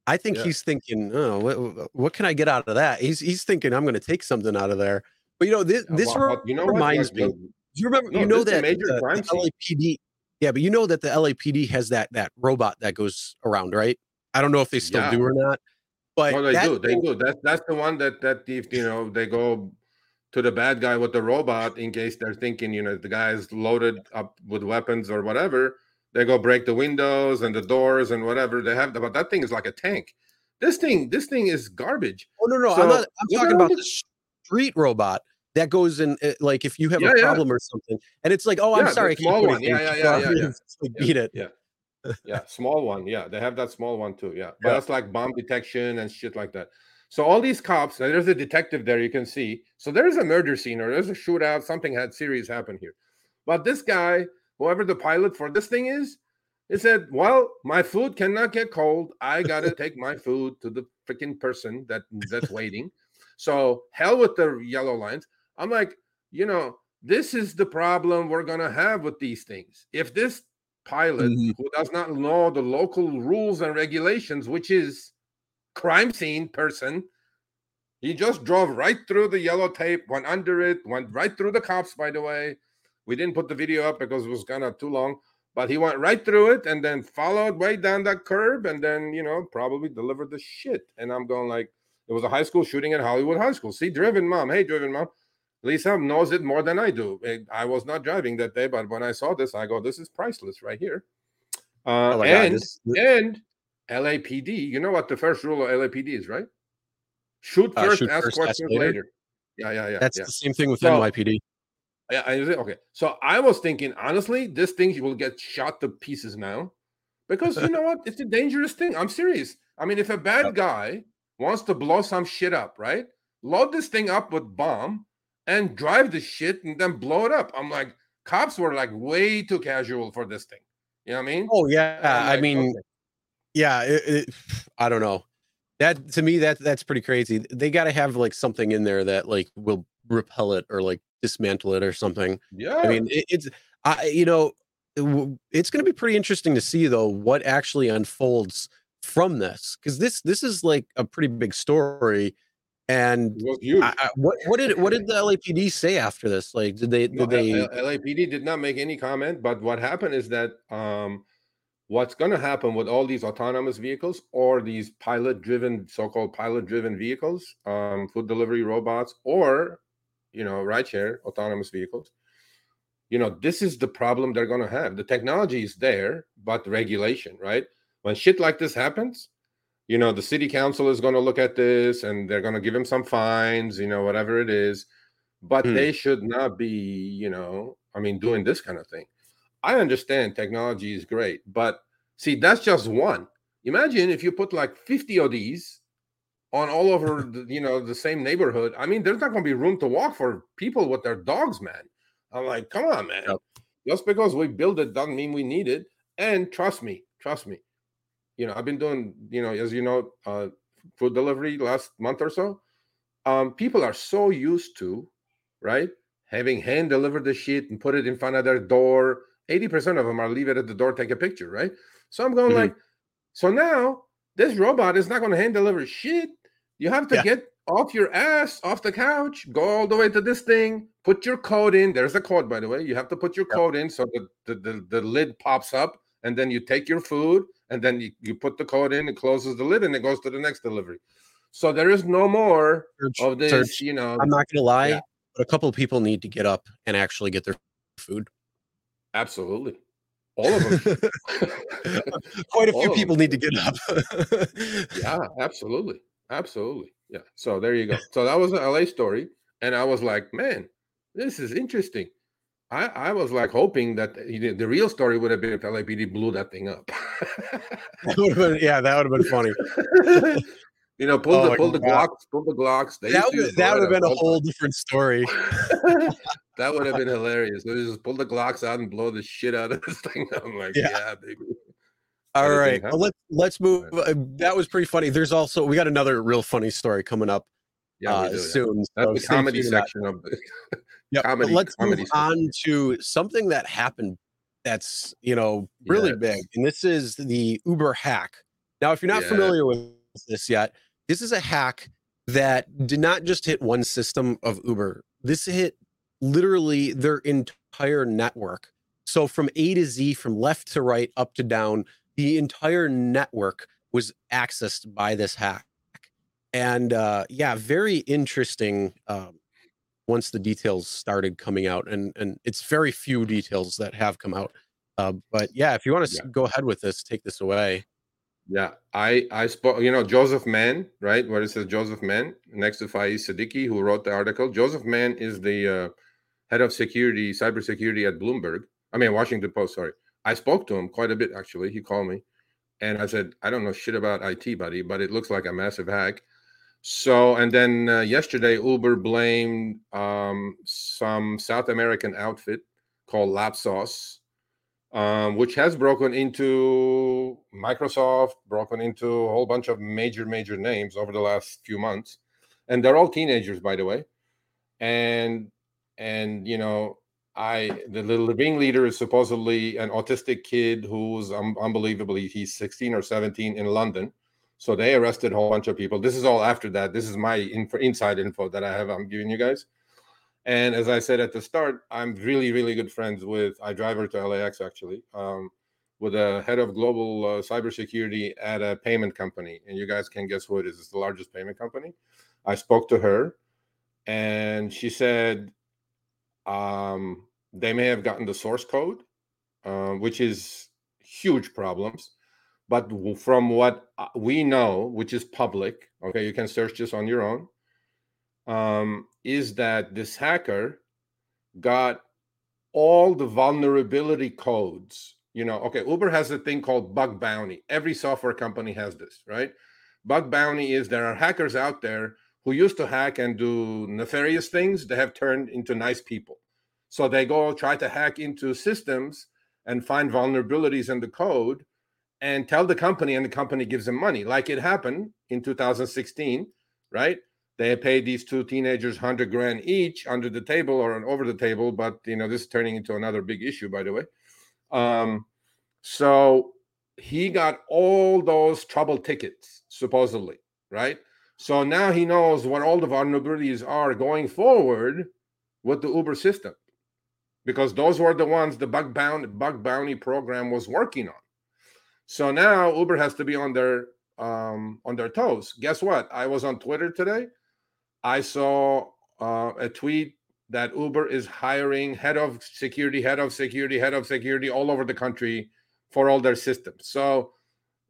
I think yeah. he's thinking, oh, what, what, can I get out of that? He's he's thinking I'm going to take something out of there. But you know, this this well, you know reminds me. Do you remember? No, you know that major the, crime the LAPD yeah, but you know that the LAPD has that that robot that goes around, right? I don't know if they still yeah. do or not. But no, they do. They do. That's that's the one that that if you know they go to the bad guy with the robot in case they're thinking you know the guy's loaded up with weapons or whatever. They go break the windows and the doors and whatever they have. But that thing is like a tank. This thing, this thing is garbage. Oh no, no, so, I'm not. I'm talking about the street robot that goes in eh, like if you have yeah, a problem yeah. or something and it's like oh i'm sorry small one. yeah yeah yeah, yeah, yeah. beat it. yeah. Yeah small one. Yeah they have that small one too. Yeah but that's like bomb detection and shit like that. So all these cops there's a detective there you can see. So there's a murder scene or there's a shootout something had serious happen here. But this guy whoever the pilot for this thing is he said well my food cannot get cold. I gotta take my food to the freaking person that that's waiting. So hell with the yellow lines I'm like, you know, this is the problem we're going to have with these things. If this pilot mm-hmm. who does not know the local rules and regulations, which is crime scene person, he just drove right through the yellow tape, went under it, went right through the cops, by the way. We didn't put the video up because it was kind of too long. but he went right through it and then followed way down that curb and then you know probably delivered the shit. And I'm going like, it was a high school shooting at Hollywood High School. See, driven mom. Hey, driven mom. Lisa knows it more than I do. I was not driving that day, but when I saw this, I go, this is priceless right here. Uh, oh and, God, this, and LAPD, you know what the first rule of LAPD is, right? Shoot uh, first, uh, shoot ask first, questions later. later. Yeah, yeah, yeah. That's yeah. the same thing with so, NYPD. Yeah, I, okay. So I was thinking, honestly, this thing will get shot to pieces now because you know what? It's a dangerous thing. I'm serious. I mean, if a bad yep. guy wants to blow some shit up, right? Load this thing up with bomb and drive the shit and then blow it up. I'm like, cops were like way too casual for this thing. You know what I mean? Oh yeah, like, I mean, okay. yeah. It, it, I don't know. That to me, that that's pretty crazy. They got to have like something in there that like will repel it or like dismantle it or something. Yeah. I mean, it, it's I you know, it's going to be pretty interesting to see though what actually unfolds from this because this this is like a pretty big story and I, I, what what did what did the LAPD say after this? Like, did they did no, they LAPD did not make any comment? But what happened is that um, what's going to happen with all these autonomous vehicles or these pilot-driven, so-called pilot-driven vehicles, um, food delivery robots, or you know, rideshare autonomous vehicles. You know, this is the problem they're going to have. The technology is there, but regulation, right? When shit like this happens, you know the city council is going to look at this and they're going to give him some fines you know whatever it is but mm. they should not be you know i mean doing this kind of thing. I understand technology is great but see that's just one. Imagine if you put like 50 of these on all over the, you know the same neighborhood. I mean there's not going to be room to walk for people with their dogs man. I'm like come on man. Yep. just because we build it doesn't mean we need it. And trust me trust me you know, I've been doing, you know, as you know, uh, food delivery last month or so. Um, people are so used to, right, having hand delivered the shit and put it in front of their door. 80% of them are leave it at the door, take a picture, right? So I'm going mm-hmm. like, so now this robot is not going to hand deliver shit. You have to yeah. get off your ass, off the couch, go all the way to this thing, put your code in. There's a code, by the way. You have to put your yep. code in so the, the, the, the lid pops up, and then you take your food and then you, you put the code in, it closes the lid, and it goes to the next delivery. So there is no more search, of this, search. you know. I'm not gonna lie, yeah. but a couple of people need to get up and actually get their food. Absolutely. All of them. Quite a few people need to get up. yeah, absolutely. Absolutely. Yeah. So there you go. So that was an LA story. And I was like, man, this is interesting. I, I was like hoping that the real story would have been if LAPD blew that thing up. that been, yeah, that would have been funny. you know, pull oh the pull the Glocks, pull the Glocks. They that would, that would have been a whole different story. that would have been hilarious. They just pull the Glocks out and blow the shit out of this thing. I'm like, yeah, yeah baby. All right, well, let's let's move. Uh, that was pretty funny. There's also we got another real funny story coming up yeah, uh, soon. That's so the comedy section of the yeah. Comedy, let's comedy move on to something that happened that's you know really yes. big, and this is the Uber hack. Now, if you're not yeah. familiar with this yet, this is a hack that did not just hit one system of Uber. This hit literally their entire network. So from A to Z, from left to right, up to down, the entire network was accessed by this hack. And uh, yeah, very interesting um, once the details started coming out, and and it's very few details that have come out. Uh, but yeah, if you want to yeah. go ahead with this, take this away. Yeah, I I spoke. You know Joseph Menn, right? Where it says Joseph Menn next to Faiz Siddiqui, who wrote the article. Joseph Menn is the uh, head of security, cybersecurity at Bloomberg. I mean Washington Post. Sorry, I spoke to him quite a bit actually. He called me, and I said I don't know shit about IT, buddy, but it looks like a massive hack. So, and then uh, yesterday, Uber blamed um, some South American outfit called Lapsus, um, which has broken into Microsoft, broken into a whole bunch of major, major names over the last few months, and they're all teenagers, by the way. And and you know, I the little ring leader is supposedly an autistic kid who's um, unbelievably he's 16 or 17 in London so they arrested a whole bunch of people. This is all after that. This is my info, inside info that I have. I'm giving you guys. And as I said at the start, I'm really, really good friends with, I drive her to LAX actually, um, with a head of global uh, cybersecurity at a payment company. And you guys can guess who it is. It's the largest payment company. I spoke to her and she said um, they may have gotten the source code, uh, which is huge problems. But from what uh, we know, which is public, okay, you can search this on your own um, is that this hacker got all the vulnerability codes. You know, okay, Uber has a thing called bug bounty. Every software company has this, right? Bug bounty is there are hackers out there who used to hack and do nefarious things. They have turned into nice people. So they go try to hack into systems and find vulnerabilities in the code and tell the company, and the company gives them money, like it happened in 2016, right? they paid these two teenagers 100 grand each under the table or over the table but you know this is turning into another big issue by the way. Um, so he got all those trouble tickets supposedly right? So now he knows what all the vulnerabilities are going forward with the uber system because those were the ones the bug bounty bug bounty program was working on so now uber has to be on their um, on their toes. Guess what? I was on twitter today. I saw uh, a tweet that Uber is hiring head of security, head of security, head of security all over the country for all their systems. So,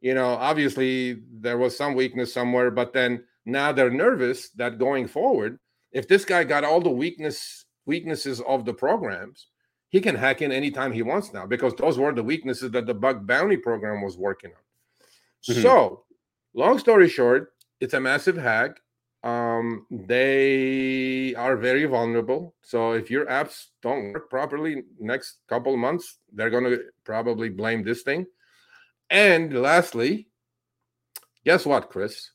you know, obviously there was some weakness somewhere, but then now they're nervous that going forward, if this guy got all the weakness weaknesses of the programs, he can hack in anytime he wants now because those were the weaknesses that the bug bounty program was working on. Mm-hmm. So, long story short, it's a massive hack um, they are very vulnerable. So if your apps don't work properly next couple months, they're going to probably blame this thing. And lastly, guess what, Chris?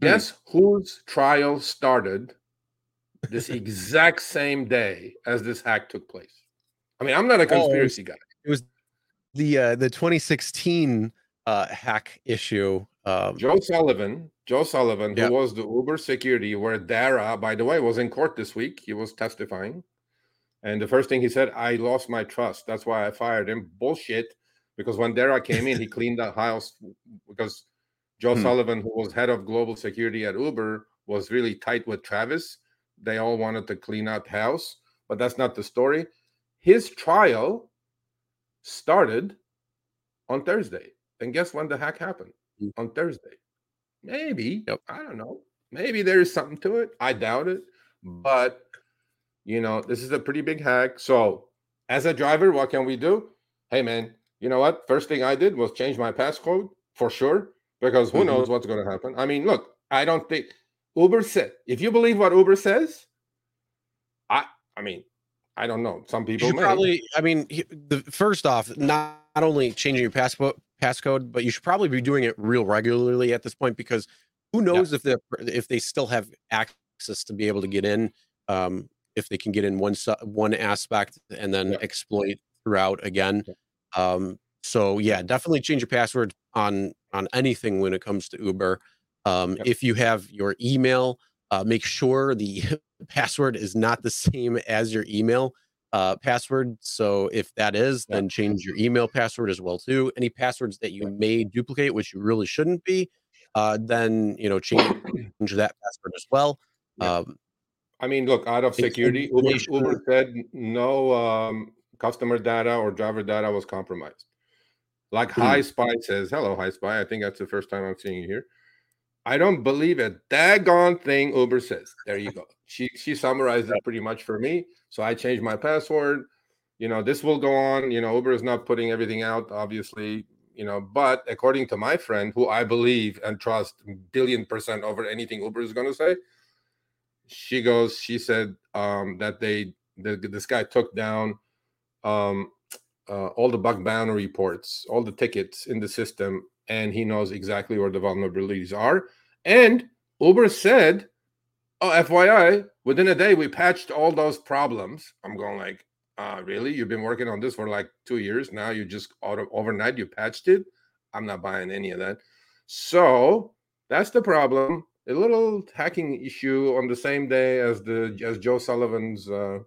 Hmm. Guess whose trial started this exact same day as this hack took place? I mean, I'm not a oh, conspiracy oh, guy. It was the uh, the 2016 uh, hack issue. Um, Joe Sullivan Joe Sullivan, who was the Uber security, where Dara, by the way, was in court this week. He was testifying. And the first thing he said, I lost my trust. That's why I fired him. Bullshit. Because when Dara came in, he cleaned the house because Joe hmm. Sullivan, who was head of global security at Uber, was really tight with Travis. They all wanted to clean out house, but that's not the story. His trial started on Thursday. And guess when the hack happened? Hmm. On Thursday. Maybe. Yep. I don't know. Maybe there's something to it. I doubt it. But you know, this is a pretty big hack. So as a driver, what can we do? Hey man, you know what? First thing I did was change my passcode for sure. Because who mm-hmm. knows what's going to happen? I mean, look, I don't think Uber said if you believe what Uber says, I I mean, I don't know. Some people probably. I mean, the first off, not, not only changing your passport passcode, but you should probably be doing it real regularly at this point because who knows yeah. if they if they still have access to be able to get in, um, if they can get in one one aspect and then yeah. exploit throughout again. Um, so yeah, definitely change your password on on anything when it comes to Uber. Um, yep. If you have your email, uh, make sure the password is not the same as your email uh, password. So if that is, then change your email password as well too. Any passwords that you may duplicate, which you really shouldn't be, uh, then you know change, change that password as well. Um, I mean, look, out of security, Uber, Uber said no um, customer data or driver data was compromised. Like hmm. High Spy says, hello, High Spy. I think that's the first time I'm seeing you here. I don't believe a daggone thing Uber says. There you go. She she summarized it pretty much for me. So I changed my password. You know, this will go on. You know, Uber is not putting everything out, obviously. You know, but according to my friend, who I believe and trust billion percent over anything Uber is going to say, she goes. She said um, that they the, this guy took down um, uh, all the bug bounty reports, all the tickets in the system, and he knows exactly where the vulnerabilities are. And Uber said oh, FYI, within a day we patched all those problems. I'm going like, uh, really? You've been working on this for like two years now. You just auto overnight you patched it. I'm not buying any of that. So that's the problem. a little hacking issue on the same day as the as Joe Sullivan's uh,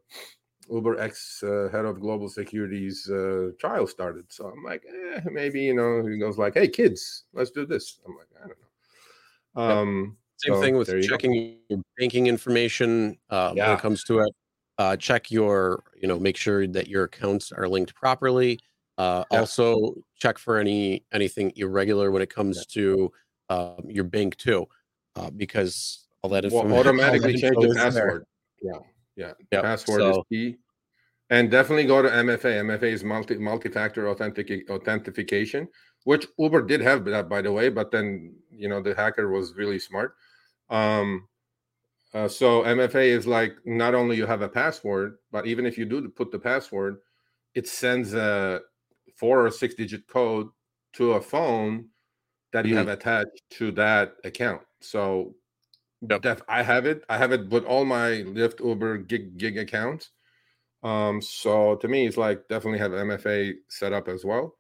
Uber X uh, head of global security's uh, trial started. So I'm like, eh, maybe you know, he goes like, "Hey kids, let's do this." I'm like, I don't know. Um, Same so thing with checking go. your banking information uh, yeah. when it comes to it. Uh, check your, you know, make sure that your accounts are linked properly. Uh, yeah. Also, check for any anything irregular when it comes yeah. to uh, your bank too, uh, because all that information well, automatically change the password. Yeah. Yeah, yep. password so, is key. And definitely go to MFA. MFA is multi multi-factor authentic authentication, which Uber did have that by the way, but then you know the hacker was really smart. Um, uh, so MFA is like not only you have a password, but even if you do put the password, it sends a four or six digit code to a phone that you mm-hmm. have attached to that account. So Yep. Def, I have it. I have it with all my Lyft, Uber, gig gig accounts. Um, so to me, it's like definitely have MFA set up as well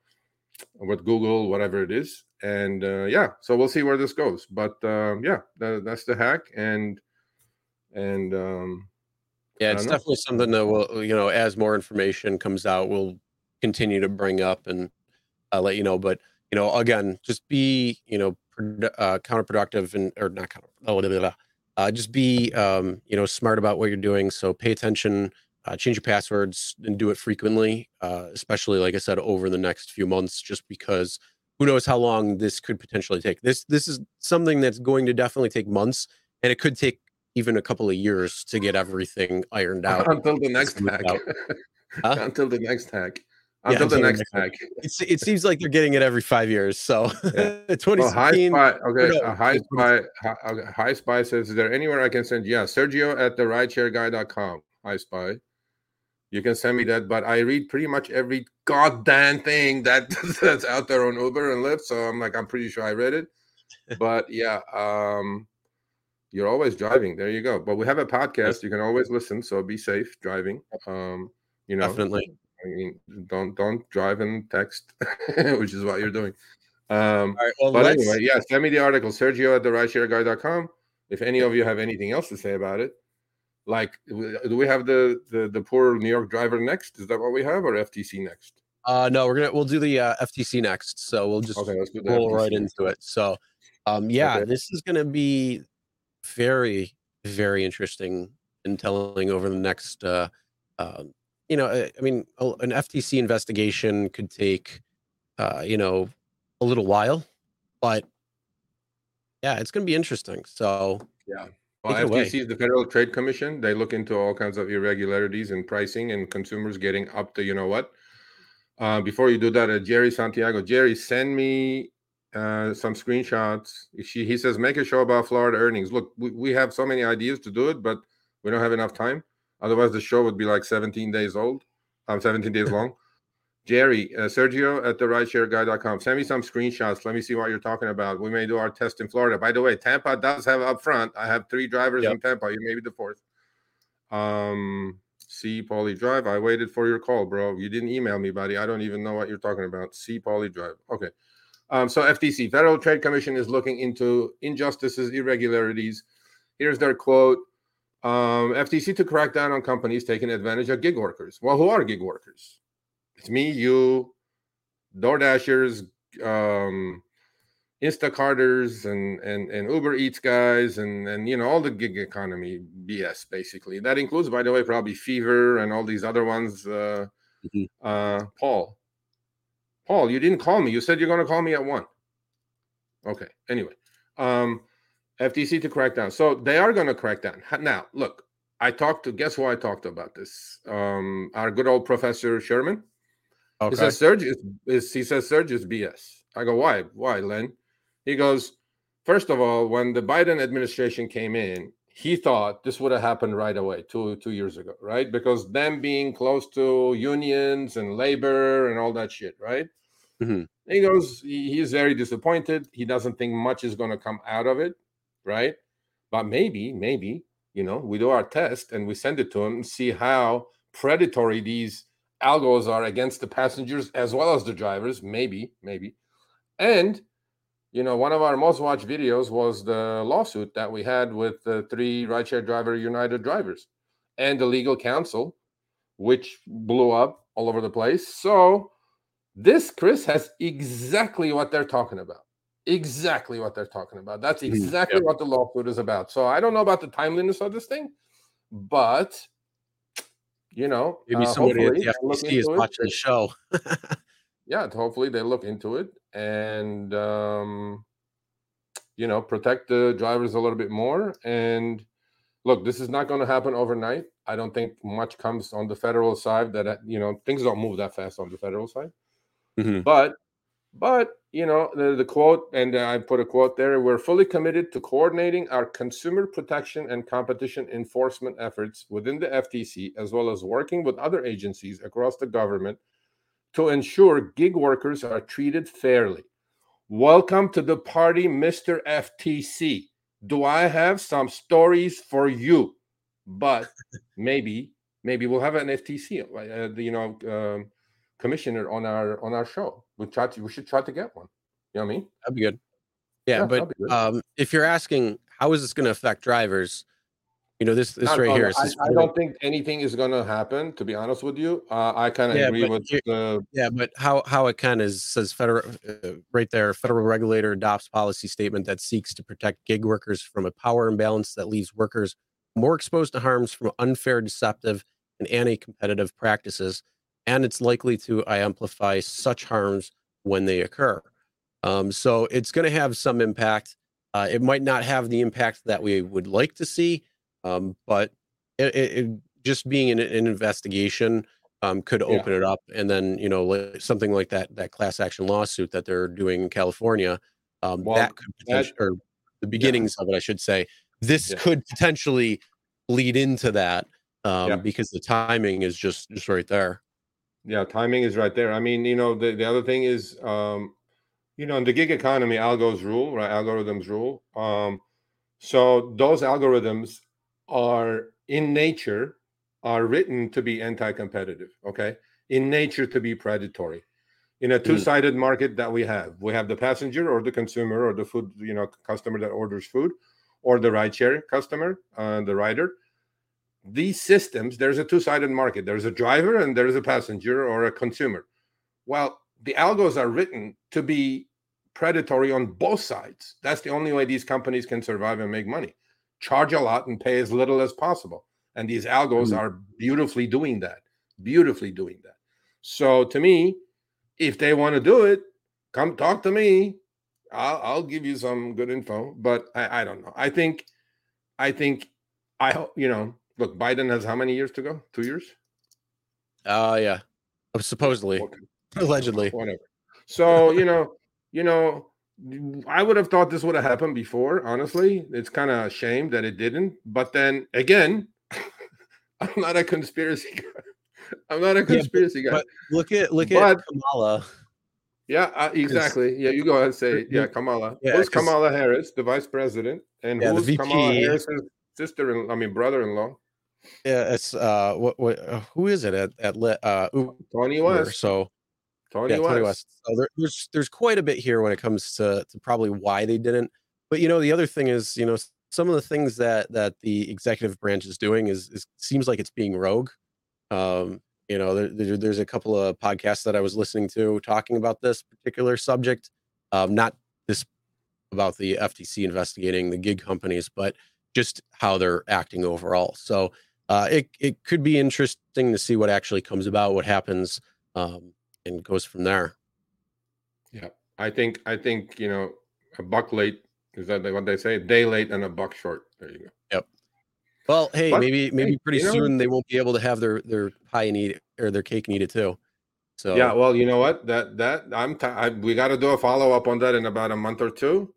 with Google, whatever it is. And uh, yeah, so we'll see where this goes. But um, yeah, that, that's the hack. And and um, yeah, it's definitely something that will you know as more information comes out, we'll continue to bring up and uh, let you know. But you know, again, just be you know uh, counterproductive and or not counter, oh, blah, blah, blah. Uh, just be um, you know smart about what you're doing. So pay attention, uh, change your passwords, and do it frequently. Uh, especially like I said, over the next few months, just because who knows how long this could potentially take. This this is something that's going to definitely take months, and it could take even a couple of years to get everything ironed out until the next hack. Huh? until the next hack until yeah, the next hack. it seems like they're getting it every five years. So yeah. 2016. Well, uh, high spy, okay, no, high uh, spy, high, high, spy says, "Is there anywhere I can send?" Yeah, Sergio at the rideshareguy.com. High spy. You can send me that, but I read pretty much every goddamn thing that that's out there on Uber and Lyft. So I'm like, I'm pretty sure I read it. But yeah, um, you're always driving. There you go. But we have a podcast. You can always listen. So be safe driving. Um, you know, definitely I mean, don't don't drive and text, which is what you're doing. Um, well, but anyway, yeah, send me the article, Sergio at the rideshareguy.com. If any of you have anything else to say about it, like, do we have the, the the poor New York driver next? Is that what we have, or FTC next? Uh, no, we're gonna we'll do the uh, FTC next. So we'll just okay, roll right into it. So, um, yeah, okay. this is gonna be very very interesting in telling over the next uh, uh you know, I, I mean, an FTC investigation could take, uh, you know, a little while, but yeah, it's to be interesting. So yeah. Well, FTC is the Federal Trade Commission. They look into all kinds of irregularities in pricing and consumers getting up to you know what. Uh, before you do that, uh, Jerry Santiago, Jerry, send me uh, some screenshots. She, he says, make a show about Florida earnings. Look, we, we have so many ideas to do it, but we don't have enough time. Otherwise, the show would be like 17 days old. I'm um, 17 days long. Jerry, uh, Sergio at the rideshareguy.com. Send me some screenshots. Let me see what you're talking about. We may do our test in Florida. By the way, Tampa does have up front. I have three drivers yep. in Tampa. You may be the fourth. Um, see Paulie Drive. I waited for your call, bro. You didn't email me, buddy. I don't even know what you're talking about. See Paulie Drive. Okay. Um, so FTC, Federal Trade Commission, is looking into injustices, irregularities. Here's their quote um, FTC to crack down on companies taking advantage of gig workers. Well, who are gig workers? It's me, you, DoorDashers, um, Instacarters, and and and Uber Eats guys, and and you know all the gig economy BS basically. That includes, by the way, probably Fever and all these other ones. Uh, mm-hmm. uh, Paul, Paul, you didn't call me. You said you're going to call me at one. Okay. Anyway, um, FTC to crack down. So they are going to crack down. Now, look, I talked to, guess who I talked about this? Um, our good old Professor Sherman. Okay. He says Surge is, is he says Surge is BS. I go, why? Why, Len? He goes, first of all, when the Biden administration came in, he thought this would have happened right away, two two years ago, right? Because them being close to unions and labor and all that shit, right? Mm-hmm. He goes, he, he's very disappointed. He doesn't think much is going to come out of it right? But maybe, maybe, you know, we do our test and we send it to him and see how predatory these algos are against the passengers as well as the drivers. Maybe, maybe. And you know, one of our most watched videos was the lawsuit that we had with the three rideshare driver United drivers and the legal counsel, which blew up all over the place. So this, Chris, has exactly what they're talking about. Exactly what they're talking about. That's mm-hmm. exactly yep. what the lawsuit is about. So I don't know about the timeliness of this thing, but you know, maybe uh, somebody at the FTC is watching the show. yeah, hopefully they look into it and um, you know protect the drivers a little bit more. And look, this is not going to happen overnight. I don't think much comes on the federal side. That you know things don't move that fast on the federal side. Mm-hmm. But but you know the, the quote, and I put a quote there. We're fully committed to coordinating our consumer protection and competition enforcement efforts within the FTC, as well as working with other agencies across the government to ensure gig workers are treated fairly. Welcome to the party, Mr. FTC. Do I have some stories for you? But maybe, maybe we'll have an FTC, uh, you know, um, commissioner on our on our show. We try to, we should try to get one. You know what I mean? That'd be good. Yeah, yeah but good. Um, if you're asking how is this going to affect drivers, you know this this Not, right here. I, I, don't think anything is going to happen. To be honest with you, uh, I kind of yeah, agree with the. Yeah, but how how it kind of says federal uh, right there. Federal regulator adopts policy statement that seeks to protect gig workers from a power imbalance that leaves workers more exposed to harms from unfair, deceptive, and anti-competitive practices, and it's likely to amplify such harms when they occur. Um, so it's going to have some impact. Uh, it might not have the impact that we would like to see um, but it, it, just being an, an investigation um, could open yeah. it up, and then you know something like that that class action lawsuit that they're doing in California, um, well, that could potentially, or the beginnings yeah. of it, I should say. This yeah. could potentially lead into that um, because the timing is just just right there. Yeah, timing is right there. I mean, you know, the, the other thing is, um, you know, in the gig economy, algos rule, right? Algorithms rule. Um, so those algorithms are in nature are written to be anti-competitive okay in nature to be predatory in a hmm. two-sided mm. market that we have we have the passenger or the consumer or the food you know customer that orders food or the rideshare customer uh, the rider these systems there's a two-sided market there's a driver and there's a passenger or a consumer well the algos are written to be predatory on both sides that's the only way these companies can survive and make money charge a lot and pay as little as possible. And these algos mm-hmm. are beautifully doing that, beautifully doing that. So to me, if they want to do it, come talk to me. I'll, I'll give you some good info, but I, I don't know. I think, I think, I hope you know. Look, Biden has how many years to go? Two years. Oh uh, yeah, supposedly, okay. allegedly, whatever. So you know, you know, I would have thought this would have happened before. Honestly, it's kind of a shame that it didn't. But then again, I'm not a conspiracy guy. I'm not a conspiracy yeah, but, guy. But look at look but, at Kamala. Yeah, uh, exactly. Yeah, you go ahead and say it. Yeah, Kamala. Yeah, who's Kamala Harris, the vice president, and yeah, who's Kamala Harris's sister and I mean brother-in-law? Yeah, it's uh, what what uh, who is it at at uh Tony West. So Tony, yeah, West. Tony West. So there, there's there's quite a bit here when it comes to, to probably why they didn't. But you know, the other thing is, you know, some of the things that that the executive branch is doing is, is seems like it's being rogue. Um, you know, there, there, there's a couple of podcasts that I was listening to talking about this particular subject. Um, not this about the FTC investigating the gig companies, but just how they're acting overall. So uh, it it could be interesting to see what actually comes about, what happens. Um, and goes from there. Yeah, I think I think you know a buck late is that what they say? A day late and a buck short. There you go. Yep. Well, hey, but, maybe maybe pretty soon know, they won't be able to have their their pie and eat or their cake and eat it too. So yeah, well, you know what? That that I'm t- I, we got to do a follow up on that in about a month or two.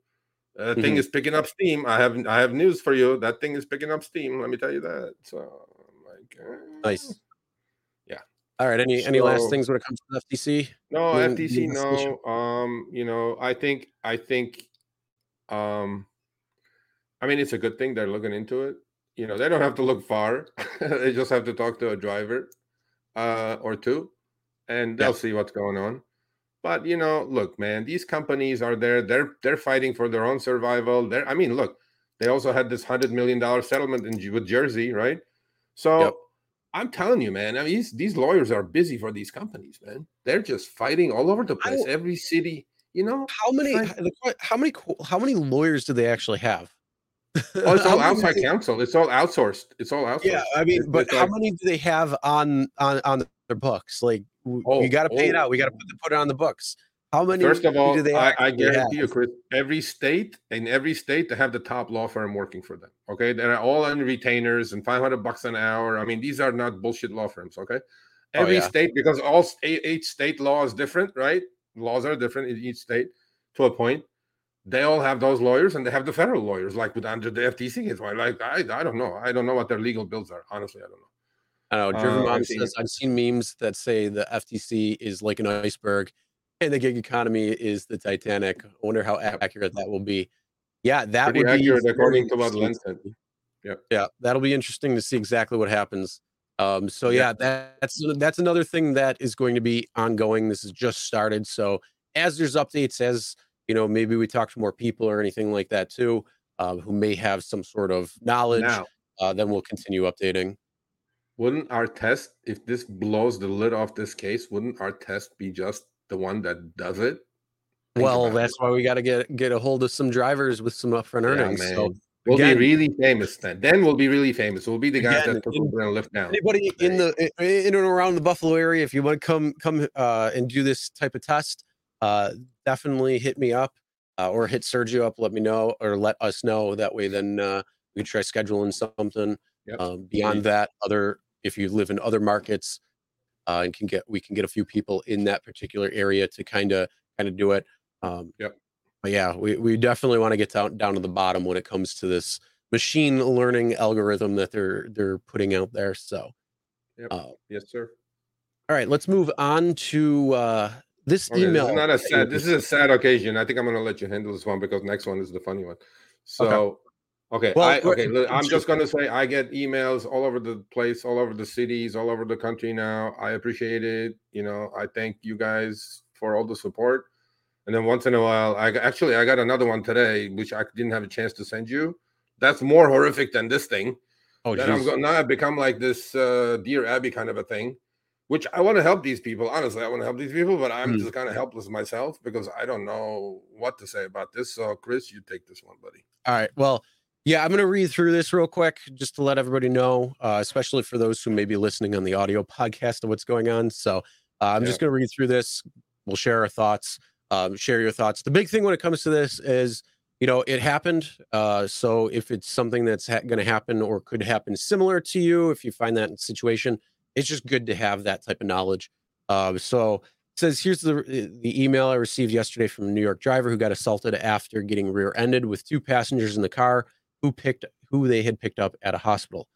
Uh, mm-hmm. thing is picking up steam. I have I have news for you. That thing is picking up steam. Let me tell you that. So, like, uh, nice. Yeah. All right. Any so, any last things when it comes to FTC? No, FTC. No. Um, you know, I think I think, um, I mean, it's a good thing they're looking into it. You know, they don't have to look far. they just have to talk to a driver, uh, or two, and they'll yeah. see what's going on. But you know, look, man, these companies are there. They're they're fighting for their own survival. They're, I mean, look, they also had this hundred million dollar settlement in with Jersey, right? So yep. I'm telling you, man. I mean, these, these lawyers are busy for these companies, man. They're just fighting all over the place. Every city, you know. How many? How many? How many lawyers do they actually have? Oh, it's all outside counsel. It's all outsourced. It's all outsourced. Yeah, I mean, but how many do they have on on on their books? Like, oh, we got to pay oh. it out. We got to put, put it on the books. How many? First of all, I, I, guarantee you, Chris. Every state in every state they have the top law firm working for them. Okay, they're all on retainers and five hundred bucks an hour. I mean, these are not bullshit law firms. Okay, oh, every oh, yeah. state because all each state law is different, right? Laws are different in each state to a point they all have those lawyers and they have the federal lawyers like with under the FTC is why like I, I don't know I don't know what their legal bills are honestly I don't know. I know. Driven uh, Mom says I've seen memes that say the FTC is like an iceberg and the gig economy is the Titanic. I wonder how accurate that will be. Yeah, that Pretty would accurate be according to what Len said. Yeah, yeah, that'll be interesting to see exactly what happens. Um, so yeah, yeah that's that's another thing that is going to be ongoing. This has just started. So as there's updates, as you know, maybe we talk to more people or anything like that too, uh, who may have some sort of knowledge. Now, uh, then we'll continue updating. Wouldn't our test, if this blows the lid off this case, wouldn't our test be just the one that does it? Think well, that's it. why we got to get get a hold of some drivers with some upfront earnings. Yeah, so we'll again, be really famous then. Then we'll be really famous. We'll be the guys again, that put going to Lyft down. Anybody in the in and around the Buffalo area, if you want to come come uh, and do this type of test, uh, definitely hit me up uh, or hit Sergio up. Let me know or let us know. That way, then uh, we can try scheduling something. Yep. Um, beyond that, other if you live in other markets uh, and can get we can get a few people in that particular area to kind of kind of do it. Um, yep. But yeah, we, we definitely want to get down down to the bottom when it comes to this machine learning algorithm that they're they're putting out there. So, yep. Uh, yes, sir. All right, let's move on to uh, this okay, email. This is not a sad. This is a sad occasion. I think I'm going to let you handle this one because next one is the funny one. So, okay, okay, well, I, okay I'm just going to say I get emails all over the place, all over the cities, all over the country now. I appreciate it. You know, I thank you guys for all the support. And then once in a while, I actually I got another one today, which I didn't have a chance to send you. That's more horrific than this thing. Oh, that I'm going now I've become like this uh, dear Abby kind of a thing which I want to help these people. Honestly, I want to help these people, but I'm mm. just kind of helpless myself because I don't know what to say about this. So, Chris, you take this one, buddy. All right. Well, yeah, I'm going to read through this real quick just to let everybody know, uh, especially for those who may be listening on the audio podcast of what's going on. So, uh, I'm yeah. just going to read through this. We'll share our thoughts, um, share your thoughts. The big thing when it comes to this is, you know, it happened. Uh, so, if it's something that's ha- going to happen or could happen similar to you, if you find that situation, it's just good to have that type of knowledge. Uh, so says here's the uh, the email I received yesterday from a New York driver who got assaulted after getting rear-ended with two passengers in the car who picked who they had picked up at a hospital.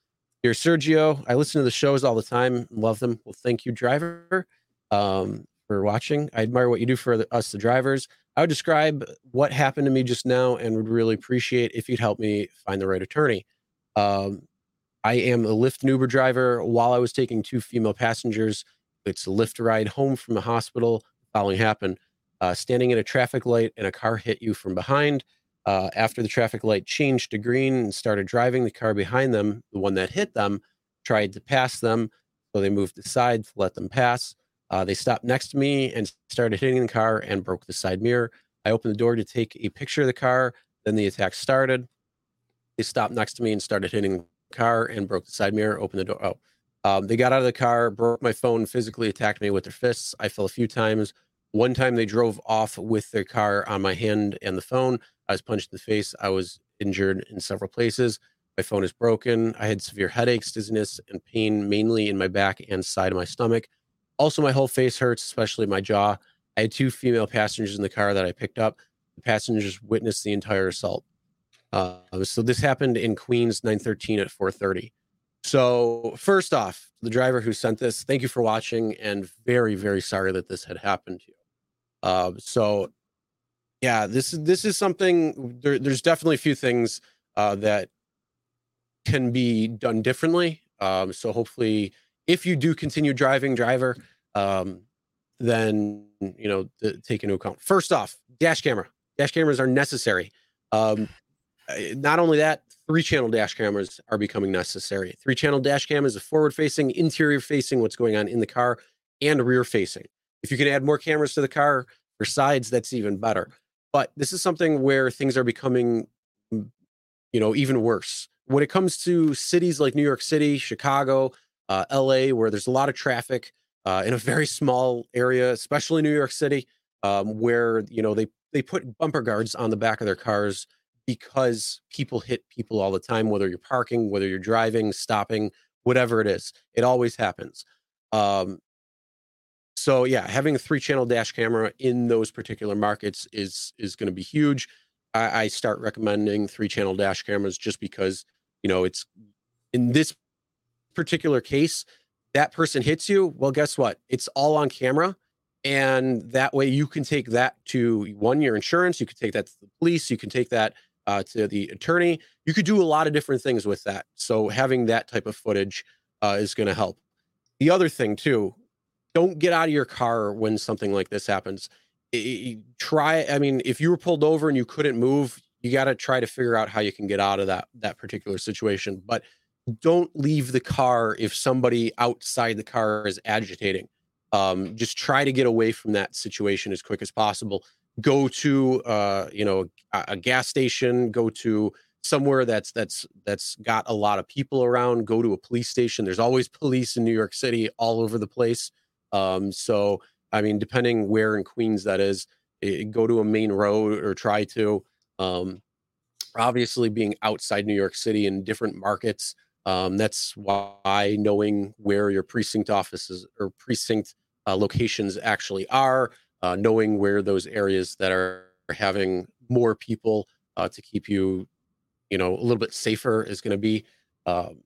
Dear Sergio, I listen to the shows all the time, love them. Well, thank you, driver, um, for watching. I admire what you do for the, us, the drivers. I would describe what happened to me just now and would really appreciate if you'd help me find the right attorney. Um, I am a Lyft and Uber driver. While I was taking two female passengers, it's a Lyft ride home from the hospital. The following happened: uh, standing at a traffic light, and a car hit you from behind. Uh, after the traffic light changed to green and started driving, the car behind them, the one that hit them, tried to pass them. So they moved aside to let them pass. Uh, they stopped next to me and started hitting the car and broke the side mirror. I opened the door to take a picture of the car. Then the attack started. They stopped next to me and started hitting car and broke the side mirror, opened the door. Oh, um, they got out of the car, broke my phone, physically attacked me with their fists. I fell a few times. One time they drove off with their car on my hand and the phone. I was punched in the face. I was injured in several places. My phone is broken. I had severe headaches, dizziness, and pain, mainly in my back and side of my stomach. Also, my whole face hurts, especially my jaw. I had two female passengers in the car that I picked up. The passengers witnessed the entire assault. Uh, so this happened in Queens 913 at 430. So first off, the driver who sent this, thank you for watching and very, very sorry that this had happened to you. Uh, so yeah, this is this is something there, there's definitely a few things uh, that can be done differently. Um, so hopefully if you do continue driving, driver, um, then you know take into account. First off, dash camera. Dash cameras are necessary. Um, not only that, three channel dash cameras are becoming necessary. Three channel dash cam is a forward facing, interior facing, what's going on in the car, and rear facing. If you can add more cameras to the car or sides, that's even better. But this is something where things are becoming, mm, you know, even worse. When it comes to cities like New York City, Chicago, uh, LA, where there's a lot of traffic uh, in a very small area, especially New York City, um, where you know they they put bumper guards on the back of their cars because people hit people all the time, whether you're parking, whether you're driving, stopping, whatever it is. It always happens. Um, so yeah, having a three channel dash camera in those particular markets is is going to be huge. I, I start recommending three channel dash cameras just because you know it's in this particular case that person hits you. Well, guess what? It's all on camera. And that way you can take that to one, your insurance, you can take that to the police, you can take that uh, to the attorney. You could do a lot of different things with that. So having that type of footage uh, is going to help. The other thing, too, don't get out of your car when something like this happens. It, try, I mean, if you were pulled over and you couldn't move, you got to try to figure out how you can get out of that that particular situation. But don't leave the car if somebody outside the car is agitating. Um, just try to get away from that situation as quick as possible. Go to uh, you know a, gas station. Go to somewhere that's that's that's got a lot of people around. Go to a police station. There's always police in New York City all over the place. Um, so, I mean, depending where in Queens that is, it, eh, go to a main road or try to. Um, obviously, being outside New York City in different markets, um, that's why knowing where your precinct offices or precinct uh, locations actually are, uh, knowing where those areas that are having more people uh, to keep you, you know, a little bit safer is going to be. Um,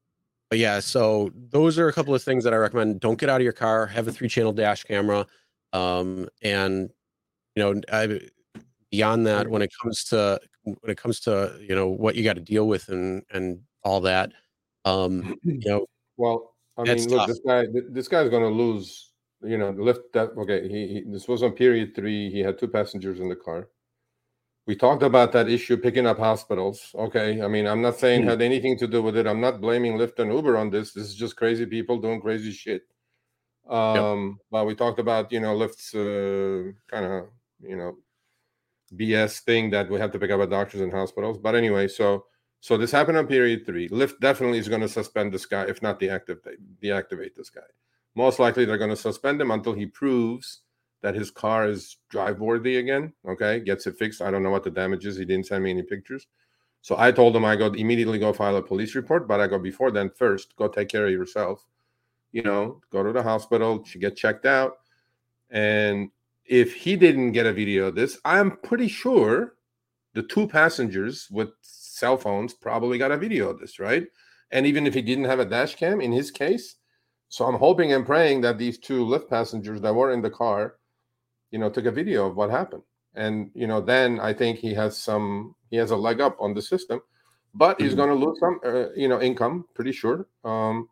but yeah, so those are a couple of things that I recommend. Don't get out of your car. Have a three-channel dash camera, um, and you know, I, beyond that, when it comes to when it comes to you know what you got to deal with and and all that, um, you know, well, I mean, look, tough. this guy, this guy's going to lose. You know, the Lyft that okay. He, he this was on period three. He had two passengers in the car we talked about that issue picking up hospitals. Okay. I mean, I'm not saying mm-hmm. had anything to do with it. I'm not blaming Lyft and Uber on this. This is just crazy people doing crazy shit. Um, yep. but we talked about, you know, Lyft's uh, kind of, you know, BS thing that we have to pick up at doctors and hospitals. But anyway, so so this happened on period three. Lyft definitely is going to suspend this guy, if not deactivate deactivate this guy. Most likely they're going to suspend him until he proves that his car is drive worthy again. Okay, gets it fixed. I don't know what the damage is. He didn't send me any pictures. So I told him I go immediately go file a police report, but I go before then first go take care of yourself. You know, go to the hospital, get checked out. And if he didn't get a video of this, I'm pretty sure the two passengers with cell phones probably got a video of this, right? And even if he didn't have a dash cam in his case, so I'm hoping and praying that these two Lyft passengers that were in the car you know, took a video of what happened. And, you know, then I think he has some, he has a leg up on the system, but he's mm-hmm. going to lose some, uh, you know, income, pretty sure. Um,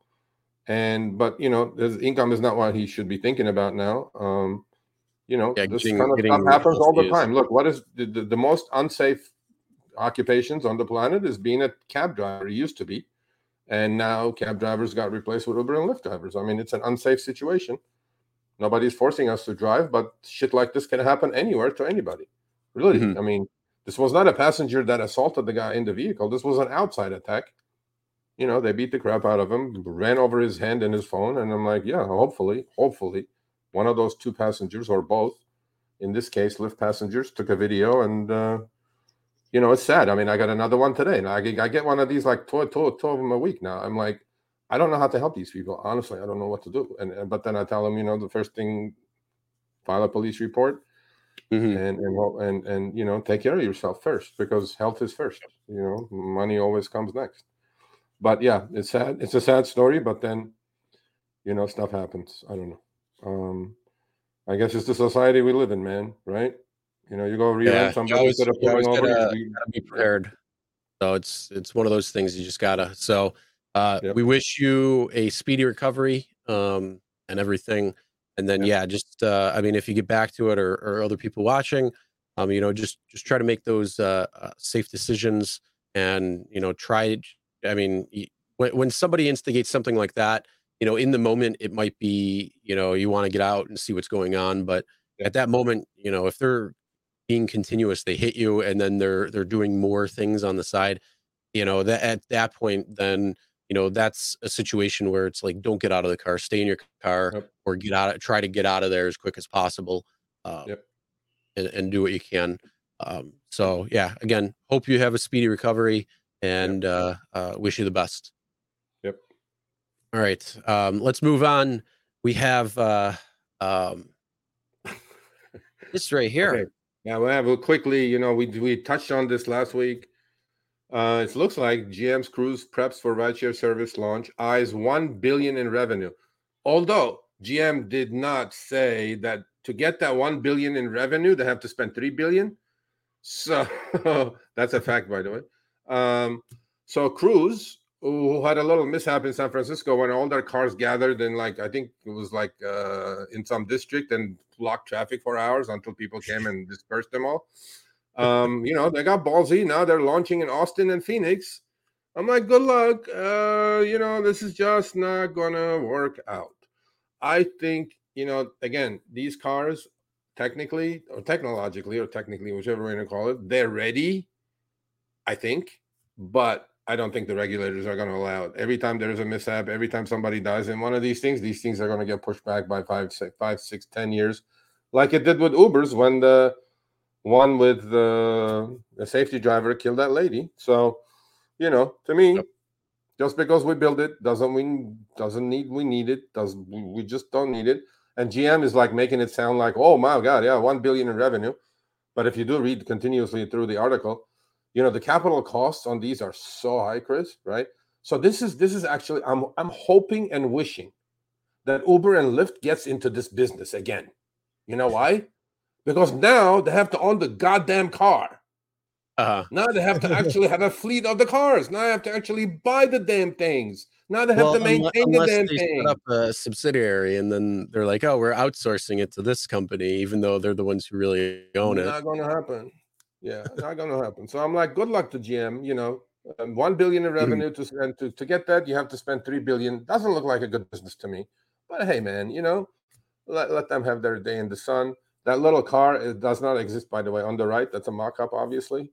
and, but, you know, his income is not what he should be thinking about now. Um, you know, yeah, this getting, kind of stuff happens all the time. Look, what is the, the, the most unsafe occupations on the planet is being a cab driver. It used to be. And now cab drivers got replaced with Uber and Lyft drivers. I mean, it's an unsafe situation. Nobody's forcing us to drive, but shit like this can happen anywhere to anybody. Really. Mm-hmm. I mean, this was not a passenger that assaulted the guy in the vehicle. This was an outside attack. You know, they beat the crap out of him, ran over his hand and his phone. And I'm like, yeah, hopefully, hopefully, one of those two passengers or both, in this case, Lyft passengers, took a video. And, uh, you know, it's sad. I mean, I got another one today. And I, I get one of these like 12, 12, 12 of them a week now. I'm like, I don't know how to help these people. Honestly, I don't know what to do. And, and but then I tell them, you know, the first thing, file a police report, mm-hmm. and and and and you know, take care of yourself first because health is first. You know, money always comes next. But yeah, it's sad. It's a sad story. But then, you know, stuff happens. I don't know. Um, I guess it's the society we live in, man. Right? You know, you go rear yeah, somebody instead of pulling over. Gotta, you, gotta be prepared. So it's it's one of those things you just gotta. So uh, yep. We wish you a speedy recovery um, and everything. And then yeah, just uh, I mean, if you get back to it or, or other people watching, um, you know, just just try to make those uh, uh safe decisions and you know try. I mean, when when somebody instigates something like that, you know, in the moment it might be you know you want to get out and see what's going on, but at that moment, you know, if they're being continuous, they hit you, and then they're they're doing more things on the side. You know that at that point, then you know that's a situation where it's like don't get out of the car, stay in your car, yep. or get out. Of, try to get out of there as quick as possible, uh, yep. and, and do what you can. Um, so yeah, again, hope you have a speedy recovery, and yep. uh, uh, wish you the best. Yep. All right, um, let's move on. We have uh, um, this right here. Okay. Yeah, well, we'll quickly, you know, we we touched on this last week. Uh, it looks like GM's Cruise preps for rideshare service launch, eyes one billion in revenue. Although GM did not say that to get that one billion in revenue, they have to spend three billion. So that's a fact, by the way. Um, so Cruise, who had a little mishap in San Francisco when all their cars gathered in like I think it was like uh, in some district and blocked traffic for hours until people came and dispersed them all. Um, you know, they got ballsy. Now they're launching in Austin and Phoenix. I'm like, good luck. Uh, you know, this is just not gonna work out. I think, you know, again, these cars technically or technologically or technically, whichever way you call it, they're ready, I think, but I don't think the regulators are going to allow it. Every time there's a mishap, every time somebody dies in one of these things, these things are going to get pushed back by five, six, five, six, ten years, like it did with Ubers when the one with the, the safety driver killed that lady. So, you know, to me, yep. just because we build it doesn't mean doesn't need we need it. Does we just don't need it. And GM is like making it sound like, oh my god, yeah, one billion in revenue. But if you do read continuously through the article, you know the capital costs on these are so high, Chris. Right? So this is this is actually I'm I'm hoping and wishing that Uber and Lyft gets into this business again. You know why? because now they have to own the goddamn car. Uh-huh. Now they have to actually have a fleet of the cars. Now they have to actually buy the damn things. Now they have well, to maintain unless the damn they thing. Set up a subsidiary and then they're like, "Oh, we're outsourcing it to this company," even though they're the ones who really own not it. Not going to happen. Yeah, it's not going to happen. So I'm like, good luck to GM. You know, um, one billion in mm-hmm. revenue to spend to to get that, you have to spend three billion. Doesn't look like a good business to me. But hey, man, you know, let let them have their day in the sun. That little car it does not exist, by the way, on the right. That's a mock-up, obviously,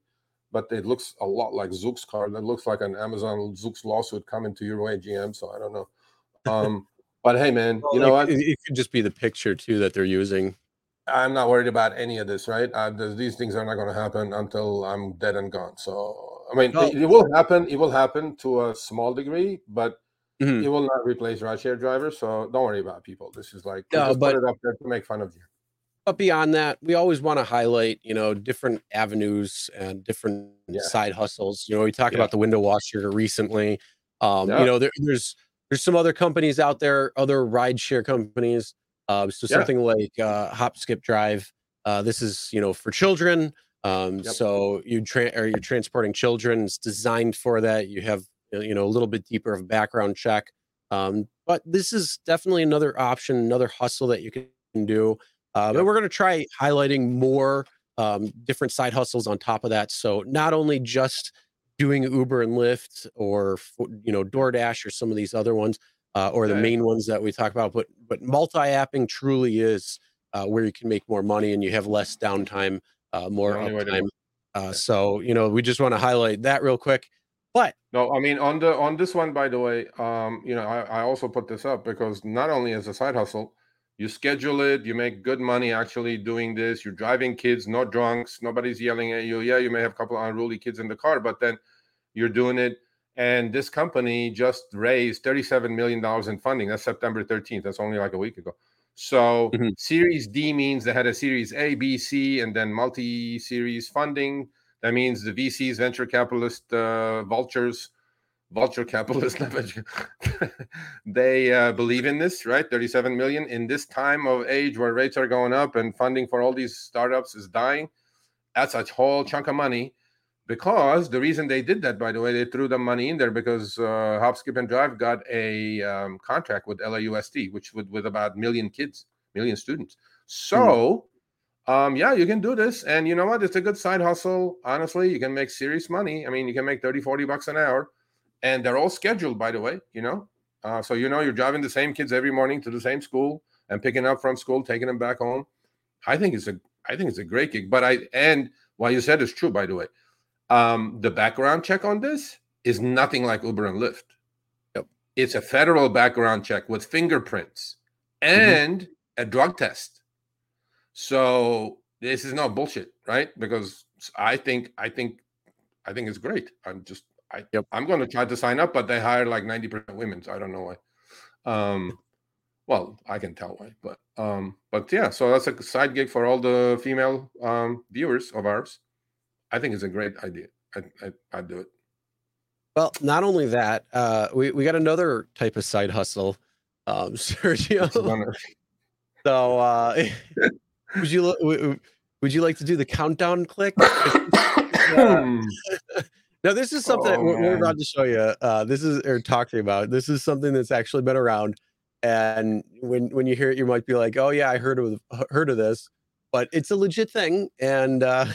but it looks a lot like Zoox car. That looks like an Amazon Zoox lawsuit coming to your way, GM. So I don't know. Um, but hey, man, well, you know what? It could just be the picture too that they're using. I'm not worried about any of this, right? Uh, these things are not going to happen until I'm dead and gone. So, I mean, it, it, will happen. It will happen to a small degree, but mm-hmm. it will not replace rideshare drivers. So, don't worry about people. This is like no, just but, put it up there to make fun of you but beyond that, we always want to highlight, you know, different avenues and different yeah. side hustles. You know, we talked yeah. about the window washer recently. Um, yeah. You know, there, there's there's some other companies out there, other rideshare companies. Uh, so something like uh, HopSkipDrive. Uh, this is you know for children. Um, yep. So you tra- or you're transporting children. It's designed for that. You have you know a little bit deeper of background check. Um, but this is definitely another option, another hustle that you can do. Uh, But we're going to try highlighting more um, different side hustles on top of that. So not only just doing Uber and Lyft or you know DoorDash or some of these other ones uh, or the main ones that we talk about, but but multi-apping truly is uh, where you can make more money and you have less downtime, uh, more uptime. Uh, so you know we just want to highlight that real quick. But no, I mean on the on this one, by the way, um, you know I, I also put this up because not only as a side hustle, you schedule it you make good money actually doing this you're driving kids not drunks nobody's yelling at you yeah you may have a couple of unruly kids in the car but then you're doing it and this company just raised 37 million dollars in funding. That's september 13th that's only like a week ago. So mm-hmm. series d means they had a series a b c and then multi-series funding. That means the vcs venture capitalist uh, vultures vulture capitalist they uh, believe in this right? 37 million in this time of age where rates are going up and funding for all these startups is dying. That's a whole chunk of money because the reason they did that by the way they threw the money in there because uh, hop skip and drive got a um, contract with lausd which would with about a million kids million students. So, mm. um, yeah, you can do this. And you know what? It's a good side hustle. Honestly, you can make serious money. I mean, you can make 30, 40 bucks an hour. And they're all scheduled, by the way, you know. Uh, so you know you're driving the same kids every morning to the same school and picking up from school, taking them back home. I think it's a I think it's a great gig. But I and what you said is true, by the way. Um, the background check on this is nothing like Uber and Lyft. Yep. It's a federal background check with fingerprints mm-hmm. and mm-hmm. a drug test. So this is not bullshit, right? Because I think I think I think it's great. I'm just I yep. I'm going to try to sign up, but they hire like 90% women, so I don't know why. Um, well, I can tell why, but um, but yeah, so that's a side gig for all the female um viewers of ours. I think it's a great idea. I I I'd do it. Well, not only that, uh, we we got another type of side hustle, um, Sergio. so, uh, would you would you like to do the countdown click? uh, now, this is something oh, we're, we're, about to show you. Uh, this is or talk to you about. This is something that's actually been around, and when when you hear it, you might be like, "Oh yeah, I heard of heard of this," but it's a legit thing, and. Uh,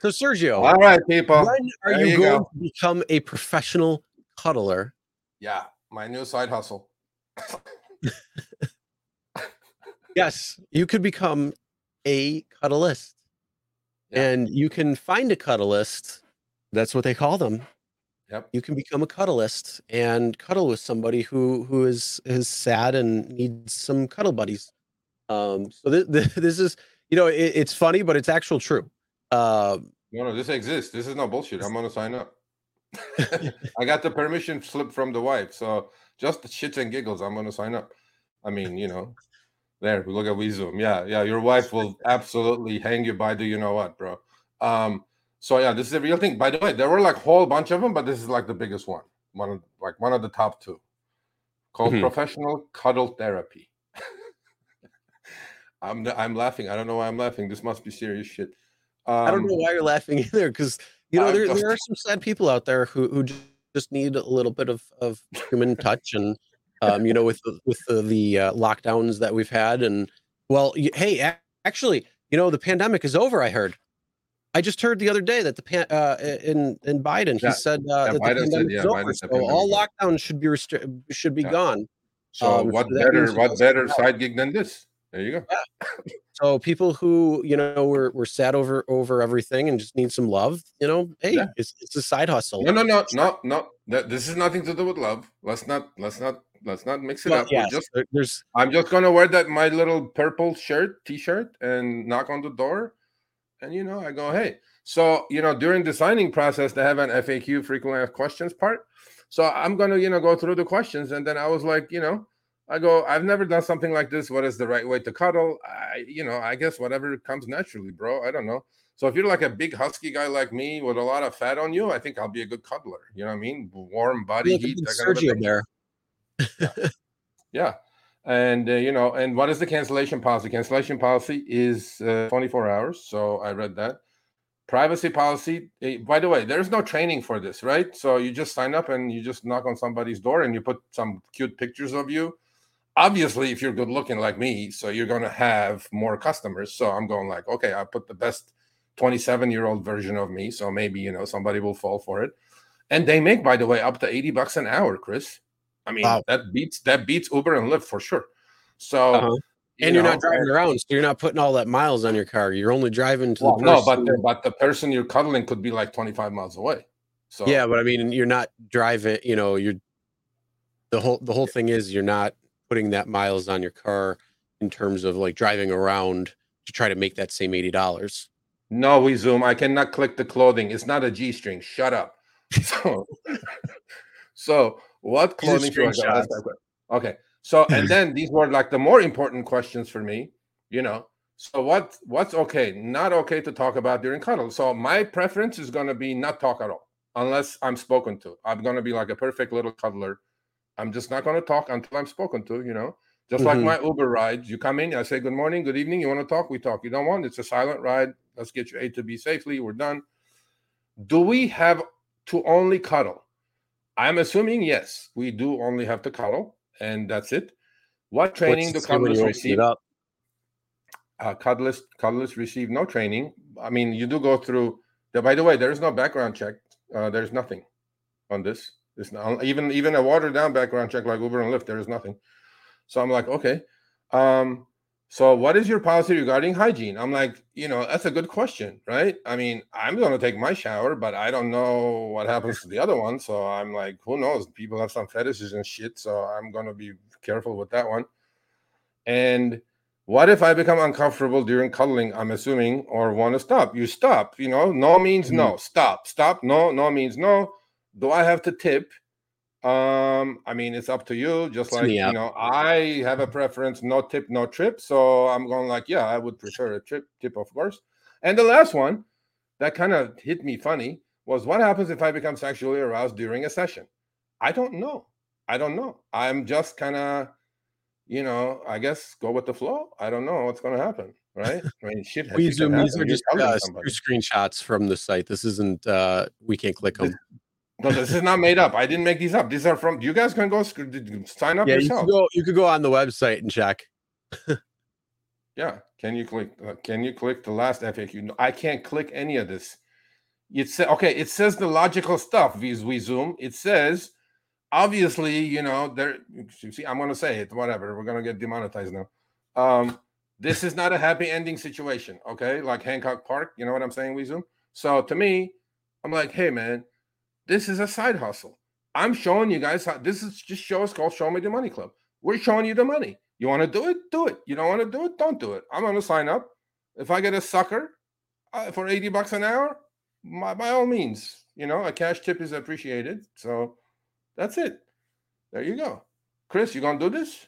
so Sergio, all right, people, when are you, you, going go. to become a professional cuddler? Yeah, my new side hustle. yes, you could become a cuddlist, yeah. and you can find a cuddlist. That's what they call them. Yep. You can become a cuddlist and cuddle with somebody who who is is sad and needs some cuddle buddies. Um, so th- th- this is you know, it, it's funny, but it's actual true. Uh, no, no, this exists. This is no bullshit. I'm gonna sign up. I got the permission slip from the wife, so just the shits and giggles, I'm gonna sign up. I mean, you know, there. Look at WeZoom. Yeah, yeah. Your wife will absolutely hang you by the you know what, bro. Um. So yeah, this is a real thing. By the way, there were like a whole bunch of them, but this is like the biggest one. One of like one of the top two, called mm-hmm. professional cuddle therapy. I'm I'm laughing. I don't know why I'm laughing. This must be serious shit. Um, I don't know um, why you're laughing either, because you know there, just... there are some sad people out there who who just need a little bit of of human touch, and um, you know, with the, with the, the uh, lockdowns that we've had, and well, hey, actually, you know, the pandemic is over. I heard. I just heard the other day that the pan, uh, in in Biden, yeah. he said uh, yeah, that Biden the pandemic said, yeah, is over, so all lockdowns should be restri- should be gone. So um, what so better what better side gig than this? There you go. Yeah. So people who you know were were sad over over everything and just need some love, you know, hey, yeah. it's it's a side hustle. No, no, no, no, no. This is nothing to do with love. Let's not let's not let's not mix it up. Yes, just, there's I'm just gonna wear that my little purple shirt, t-shirt, and knock on the door, and you know, I go, hey. So you know, during the signing process, they have an FAQ frequently asked questions part. So I'm gonna you know go through the questions, and then I was like, you know I go, I've never done something like this. What is the right way to cuddle? I, you know, I guess whatever comes naturally, bro. I don't know. So if you're like a big husky guy like me with a lot of fat on you, I think I'll be a good cuddler. You know what I mean? Warm body heat. Sergio there. yeah. yeah. And uh, you know, and what is the cancellation policy? Cancellation policy is uh, 24 hours. So I read that. Privacy policy. Eh, by the way, there's no training for this, right? So you just sign up and you just knock on somebody's door and you put some cute pictures of you obviously if you're good looking like me so you're going to have more customers so i'm going like okay i put the best 27 year old version of me so maybe you know somebody will fall for it and they make by the way up to 80 bucks an hour chris i mean wow. that beats that beats uber and lyft for sure so uh-huh. You and you're not driving around, so you're not putting all that miles on your car. You're only driving to well, the person. No, but the, but the person you're cuddling could be like 25 miles away. So yeah, but I mean, you're not driving. You know, you're the whole the whole thing is you're not putting that miles on your car in terms of like driving around to try to make that same $80. No, we zoom. I cannot click the clothing. It's not a G string. Shut up. So, so what clothing Okay. So, and then these were like the more important questions for me, you know. So what what's okay, not okay to talk about during cuddle. So my preference is gonna be not talk at all, unless I'm spoken to. I'm gonna be like a perfect little cuddler I'm just not going to talk until I'm spoken to, you know. Just mm-hmm. like my Uber rides, you come in, I say good morning, good evening. You want to talk? We talk. You don't want? It's a silent ride. Let's get you A to B safely. We're done. Do we have to only cuddle? I'm assuming yes, we do only have to cuddle, and that's it. What training do cuddlers receive? Uh, cuddlers, cuddlers receive no training. I mean, you do go through. The, by the way, there is no background check. Uh, there's nothing on this. It's not even even a watered down background check like Uber and Lyft. There is nothing. So I'm like, okay. Um, so what is your policy regarding hygiene? I'm like, you know, that's a good question, right? I mean, I'm to take my shower, but I don't know what happens to the other one. So I'm like, who knows? People have some fetishes and shit. So I'm to be careful with that one. And what if I become uncomfortable during cuddling? I'm assuming, or want to stop. You stop. You know, no means no. Stop. Stop. No. No means no. Do I have to tip? Um, I mean, it's up to you. Just like you know, I have a preference: no tip, no trip. So I'm going like, yeah, I would prefer a trip tip, of course. And the last one that kind of hit me funny was what happens if I become sexually aroused during a session? I don't know. I don't know. I'm just kind of, you know, I guess go with the flow. I don't know what's going to happen. Right? I mean, shit. these are just uh, screenshots from the site. This isn't. uh We can't click them. No, this is not made up. I didn't make these up. These are from you guys can go sign up yeah, yourself. You could, go, you could go on the website and check. yeah. Can you click uh, can you click the last FAQ? I can't click any of this. It says okay, it says the logical stuff, we, we zoom. It says obviously, you know, there you see, I'm gonna say it, whatever. We're gonna get demonetized now. Um, this is not a happy ending situation, okay? Like Hancock Park, you know what I'm saying, we zoom. So to me, I'm like, hey man, this is a side hustle. I'm showing you guys how this is just show us called Show Me the Money Club. We're showing you the money. You want to do it? Do it. You don't want to do it? Don't do it. I'm going to sign up. If I get a sucker uh, for 80 bucks an hour, my, by all means, you know, a cash tip is appreciated. So that's it. There you go. Chris, you going to do this?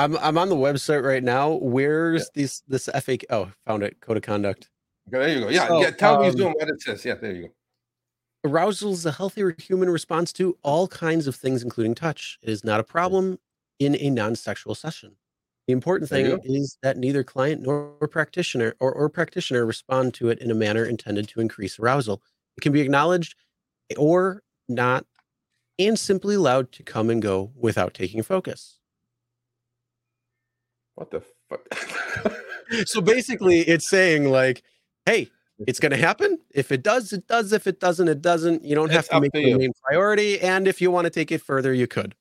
I'm I'm on the website right now. Where's yeah. this this FAQ? Oh, found it. Code of conduct. Okay, there you go. Yeah, so, yeah. Tell um, me Zoom what it says. Yeah, there you go. Arousal is a healthy human response to all kinds of things, including touch. It is not a mm. problem in a non-sexual session. The important thing is that neither client nor practitioner or, or practitioner respond to it in a manner intended to increase arousal. It can be acknowledged or not, and simply allowed to come and go without taking focus. What the fuck? so basically, it's saying like, "Hey, it's going to happen. If it does, it does. If it doesn't, it doesn't. You don't have to make it the main priority. And if you want to take it further, you could.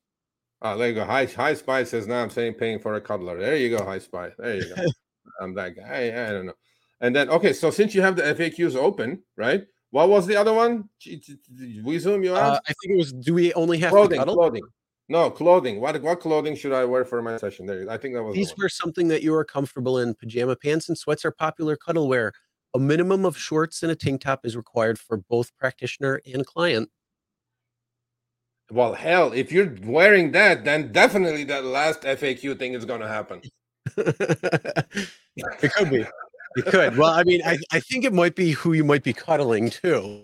Oh, there you go. High High Spy says now I'm saying paying for a cuddler. There you go, High Spy. There you go. I'm that guy. I, I don't know. And then okay, so since you have the FAQs open, right? What was the other one? We zoom you uh, I think it was. Do we only have clothing? Clothing. No clothing. What what clothing should I wear for my session? There, I think that was. These the were something that you are comfortable in. Pajama pants and sweats are popular cuddle wear. A minimum of shorts and a tank top is required for both practitioner and client. Well, hell, if you're wearing that, then definitely that last FAQ thing is going to happen. it could be. It could. Well, I mean, I, I think it might be who you might be cuddling too.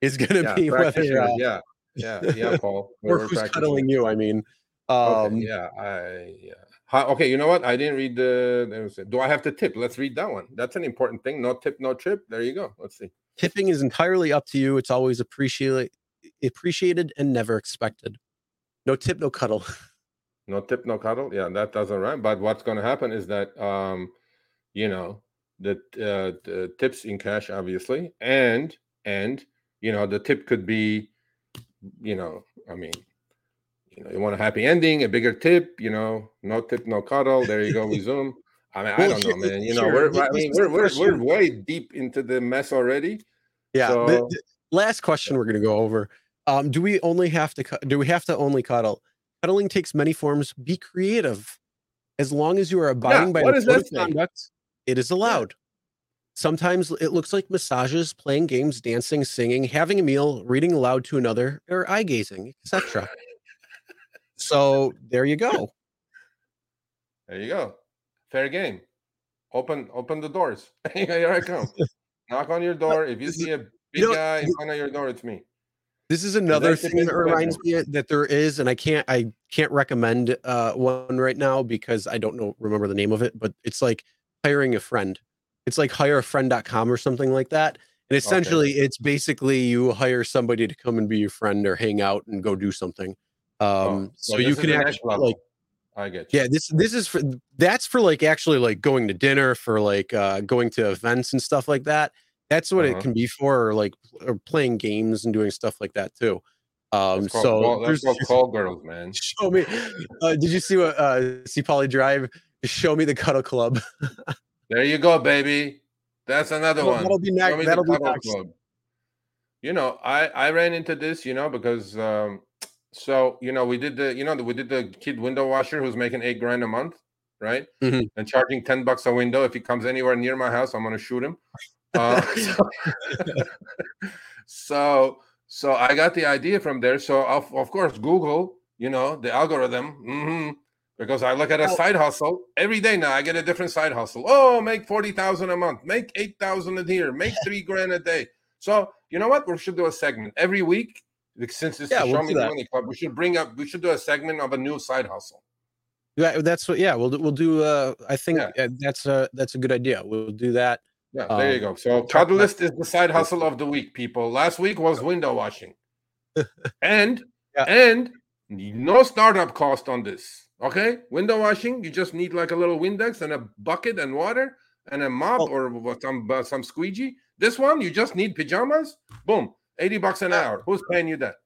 Is going to yeah, be whether, uh, yeah, yeah, yeah, Paul, or who's cuddling you. I mean, um, okay, yeah, I, yeah. How, okay, you know what? I didn't read the. Do I have to tip? Let's read that one. That's an important thing. No tip, no trip. There you go. Let's see. Tipping is entirely up to you. It's always appreciated, appreciated and never expected. No tip, no cuddle. No tip, no cuddle. Yeah, that doesn't rhyme. But what's going to happen is that, um, you know, the, uh, the tips in cash, obviously, and and you know the tip could be, you know, I mean, you know, you want a happy ending, a bigger tip, you know, no tip, no cuddle. There you go, we zoom. I mean, I don't know, man. You know, we're I mean, we're, we're, we're way deep into the mess already. Yeah. So... The, the last question we're going to go over. Um, do we only have to do we have to only cuddle? Cuddling takes many forms. Be creative. As long as you are abiding yeah, by the code of conduct, it is allowed. Yeah. Sometimes it looks like massages, playing games, dancing, singing, having a meal, reading aloud to another, or eye gazing, etc. So there you go. There you go. Fair game. Open open the doors. Here I come. Knock on your door. If you see a big you know, guy in front of your door, it's me. This is another thing that reminds me that there is, and I can't I can't recommend uh, one right now because I don't know remember the name of it, but it's like hiring a friend. It's like hirefriend.com or something like that. And essentially okay. it's basically you hire somebody to come and be your friend or hang out and go do something. Oh, um, oh, so you can actually like I get you. Yeah, this this is for that's for like actually like going to dinner for like uh going to events and stuff like that. That's what uh-huh. it can be for, or like or playing games and doing stuff like that too. Um, called, so call, there's call girls, man. Show me. Uh, did you see what uh see Polly Drive? Show me the cuddle club. there you go, baby. That's another one. That'll be next. That'll be next. Club. You know, I I ran into this, you know, because um so you know we did the you know we did the kid window washer who's making eight grand a month, right? Mm-hmm. And charging ten bucks a window. If he comes anywhere near my house, I'm gonna shoot him. Uh, so, so so I got the idea from there. So of, of course Google, you know, the algorithm, mm-hmm, because I look at a oh. side hustle every day now. I get a different side hustle. Oh, make forty thousand a month, make eight thousand a year, make three grand a day. So you know what? We should do a segment every week. Since it's yeah, the we'll Show Me the Money Club, we should bring up. We should do a segment of a new side hustle. Yeah, that's what. Yeah, we'll we'll do. Uh, I think yeah. that's a that's a good idea. We'll do that. Yeah, there um, you go. So Cuddlist is the side hustle of the week, people. Last week was window washing. and yeah. and no startup cost on this. Okay? Window washing, you just need like a little Windex and a bucket and water and a mop oh. or some uh, some squeegee. This one, you just need pajamas. Boom, 80 bucks an uh, hour. Who's paying you that?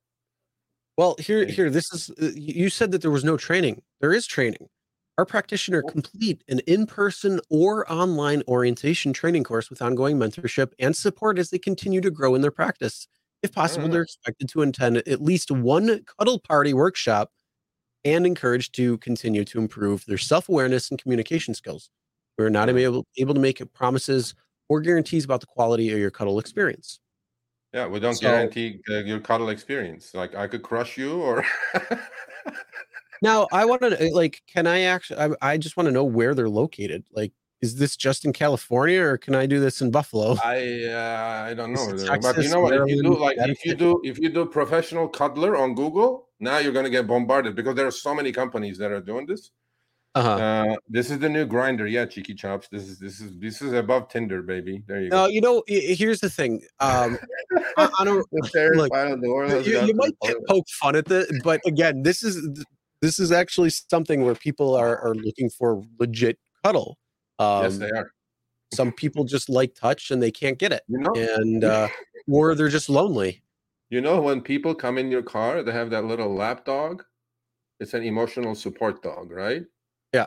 Well, here here this is uh, you said that there was no training. There is training. Our practitioner complete an in-person or online orientation training course with ongoing mentorship and support as they continue to grow in their practice. If possible, mm. they're expected to attend at least one cuddle party workshop and encouraged to continue to improve their self-awareness and communication skills. We're not mm. able, able to make promises or guarantees about the quality of your cuddle experience. Yeah, we don't so, guarantee uh, your cuddle experience. Like I could crush you or Now, I want to like, can I actually? I, I just want to know where they're located. Like, is this just in California, or can I do this in Buffalo? I uh, I don't know, Texas, but you know what? If you do like, if you do if you do professional cuddler on Google, now you're gonna get bombarded because there are so many companies that are doing this. Uh-huh. Uh, this is the new Grindr, yeah, cheeky chops. This is this is this is above Tinder, baby. There you go. Uh, you know, here's the thing. Um, I, I don't look, you, you might poke fun at this, but again, this is this is actually something where people are, are looking for legit cuddle. Um, yes, they are. Some people just like touch and they can't get it, you know? and uh, or they're just lonely. You know, when people come in your car, they have that little lap dog. It's an emotional support dog, right? Yeah.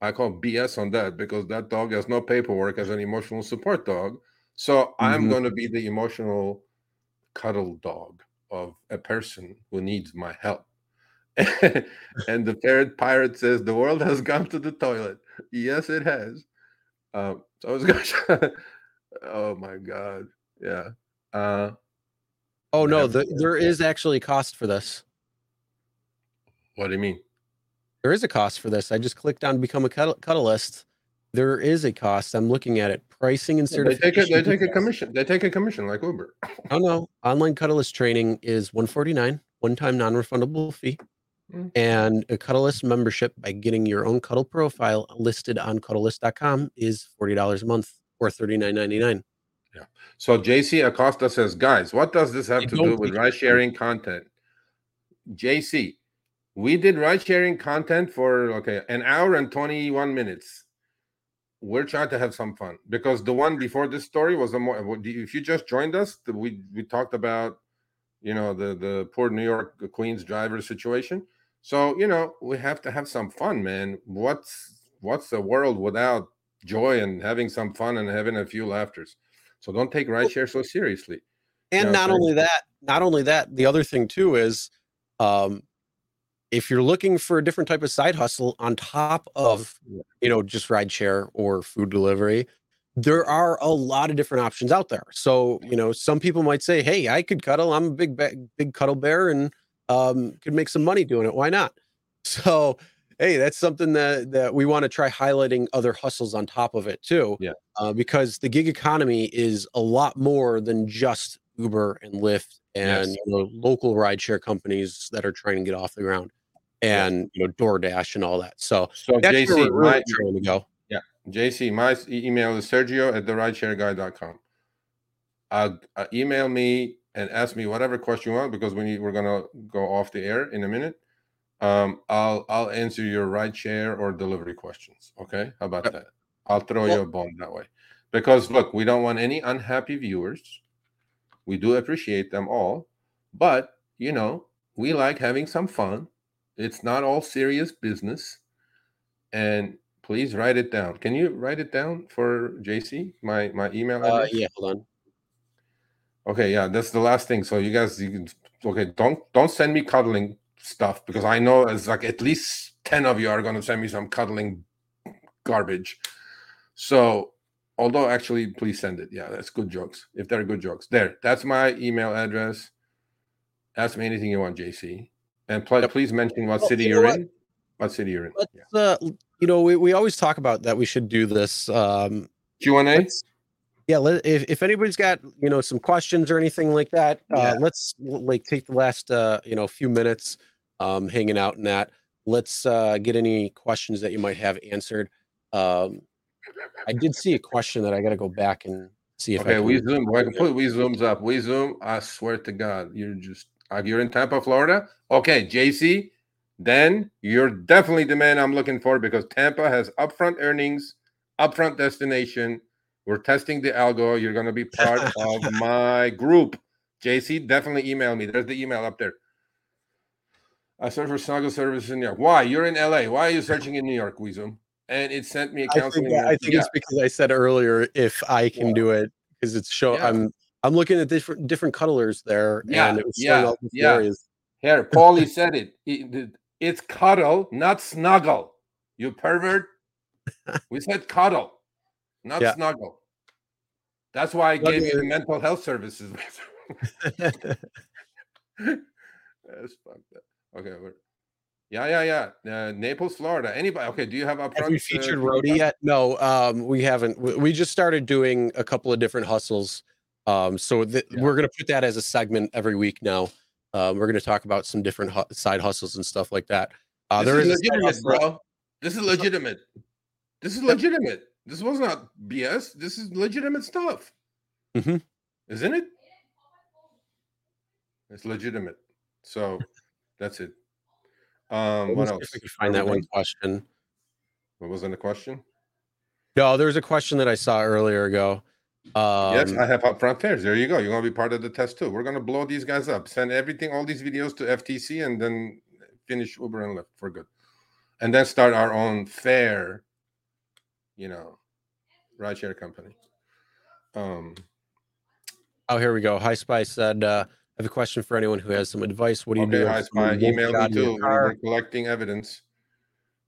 I call BS on that because that dog has no paperwork as an emotional support dog. So mm-hmm. I'm going to be the emotional cuddle dog of a person who needs my help. and the parrot pirate says the world has gone to the toilet. Yes, it has. Um, so I was going. oh my god, yeah. Uh, oh no, the, there is actually cost for this. What do you mean? There is a cost for this. I just clicked on become a Cuddlist. There is a cost. I'm looking at it. Pricing and certification. they take a, they take a commission. They take a commission like Uber. oh no, online Cuddlist training is 149, one time non-refundable fee. Mm-hmm. and a Cuddlist membership by getting your own Cuddle profile listed on Cuddlist.com is $40 a month or $39.99. Yeah. So JC Acosta says, guys, what does this have to do with ride sharing content? JC, we did ride sharing content for okay an hour and 21 minutes. We're trying to have some fun because the one before this story was a more if you just joined us, we we talked about you know the the poor New York Queens driver situation. So, you know, we have to have some fun, man. What's what's the world without joy and having some fun and having a few laughters? So don't take ride rideshare so seriously. And you know, not only that, not only that, the other thing too is um if you're looking for a different type of side hustle on top of you know just ride share or food delivery, there are a lot of different options out there. So, you know, some people might say, "Hey, I could cuddle. I'm a big big cuddle bear and um, could make some money doing it. Why not? So, hey, that's something that that we want to try highlighting other hustles on top of it too. Yeah. Uh, because the gig economy is a lot more than just Uber and Lyft and yes. you know, local rideshare companies that are trying to get off the ground and you know DoorDash and all that. So, so that's JC, where we're my, trying to go. Yeah, JC, my email is Sergio at the rideshareguy.com. Uh, uh, email me and ask me whatever question you want because we need, we're gonna go off the air in a minute. um, I'll I'll answer your ride share or delivery questions. Okay, how about that? I'll throw well, you a bone that way, because look, we don't want any unhappy viewers. We do appreciate them all, but you know we like having some fun. It's not all serious business, and please write it down. Can you write it down for JC? My my email uh, address. Uh, yeah, hold on. Okay, yeah, that's the last thing. So you guys, you can okay. Don't don't send me cuddling stuff because I know it's like at least ten of you are going to send me some cuddling garbage. So, although actually, please send it. Yeah, that's good jokes. If they're good jokes, there. That's my email address. Ask me anything you want, JC, and pl- please mention what well, city you are in. What city you're in? Yeah. Uh, you know, we, we always talk about that. We should do this. Um, Q and A yeah let, if, if anybody's got you know some questions or anything like that uh, let's like take the last uh you know few minutes um hanging out in that let's uh get any questions that you might have answered um i did see a question that i got to go back and see if okay we zoom i can put we zooms up we zoom i swear to god you're just uh, you're in tampa florida okay jc then you're definitely the man i'm looking for because tampa has upfront earnings upfront destination we're testing the algo. You're going to be part of my group. JC, definitely email me. There's the email up there. I search for snuggle services in New York. Why? You're in LA. Why are you searching in New York, Weezum? And it sent me a counseling. I think, I think yeah. it's because I said earlier if I can yeah. do it because it's show. Yeah. I'm I'm looking at different different cuddlers there. Yeah, and it was yeah, yeah. Areas. Here, Paulie said it. it. It's cuddle, not snuggle. You pervert. we said cuddle not yeah. snuggle. That's why I gave you the mental health services. That's fucked up. Okay. Yeah, yeah, yeah. Uh, Naples, Florida. Anybody? Okay. Do you have upfront? Have we uh, featured uh, Rody yet? No, um, we haven't. We just started doing a couple of different hustles. Um, so th- yeah. we're gonna put that as a segment every week now. Um, we're gonna talk about some different hu- side hustles and stuff like that. Uh, this there is, is legitimate, bro. This is legitimate. This is legitimate. This was not BS. This is legitimate stuff. Mm-hmm. Isn't it? It's legitimate. So that's it. Um, what else? If we could find that one question. What was in the question? No, there was a question that I saw earlier ago. Um, yes, I have upfront fares. There you go. You're to be part of the test too. We're to blow these guys up. Send everything, all these videos to FTC, and then finish Uber and Lyft for good, and then start our own fare you know, rideshare company. Um, oh, here we go. Hi Spy said, uh, I have a question for anyone who has some advice. What do you okay, do? Hi Spy, email me too. We're collecting evidence.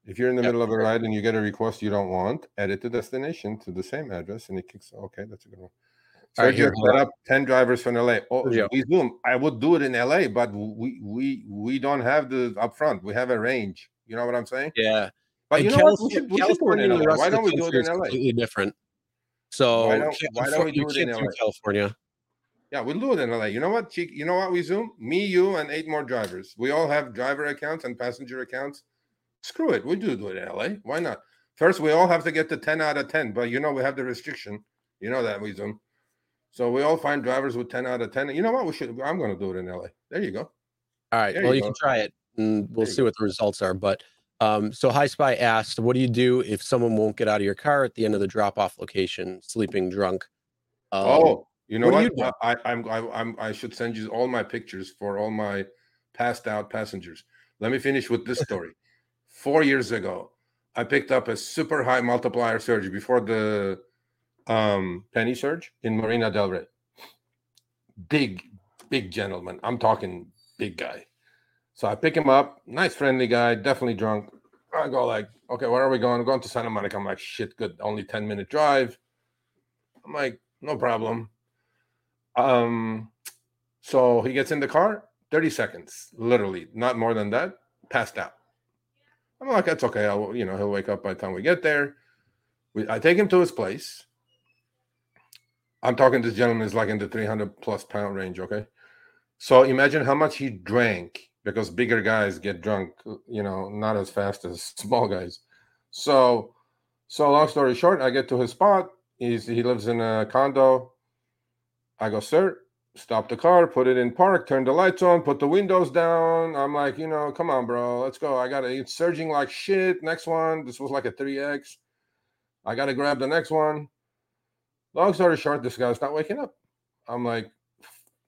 If you're in the yep. middle of a ride and you get a request you don't want, edit the destination to the same address and it kicks. Okay, that's a good one. So right, here, set up 10 drivers from LA. Oh, yeah. we zoom. I would do it in LA, but we we we don't have the upfront. We have a range. You know what I'm saying? Yeah. But you know California, what? We should, we California and Why don't we do it in LA? Completely different. So why don't, why don't we do it in LA? California. Yeah, we'll do it in LA. You know what, You know what? We zoom me, you, and eight more drivers. We all have driver accounts and passenger accounts. Screw it. We do do it in LA. Why not? First, we all have to get to 10 out of 10, but you know we have the restriction. You know that zoom. So we all find drivers with 10 out of 10. You know what? We should I'm gonna do it in LA. There you go. All right. There well, you, can try it and we'll there see what the results are. But um, so High Spy asked, "What do you do if someone won't get out of your car at the end of the drop-off location, sleeping drunk?" Um, oh, you know what? what? You I, I'm, I, I'm, I should send you all my pictures for all my passed out passengers. Let me finish with this story. Four years ago, I picked up a super high multiplier surge before the um, penny surge in Marina Del Rey. Big, big gentleman. I'm talking big guy. So I pick him up, nice friendly guy, definitely drunk. I go like, okay, where are we going? I'm going to Santa Monica. I'm like, shit, good, only 10 minute drive. I'm like, no problem. Um, so he gets in the car, 30 seconds, literally, not more than that, passed out. I'm like, that's okay. I'll, you know, he'll wake up by the time we get there. We, I take him to his place. I'm talking this gentleman is like in the 300 plus pound range. Okay. So imagine how much he drank because bigger guys get drunk, you know, not as fast as small guys. So, so long story short, I get to his spot. He's he lives in a condo. I go, sir, stop the car, put it in park, turn the lights on, put the windows down. I'm like, you know, come on, bro, let's go. I got to, it's surging like shit. Next one, this was like a 3X. I got to grab the next one. Long story short, this guy's not waking up. I'm like,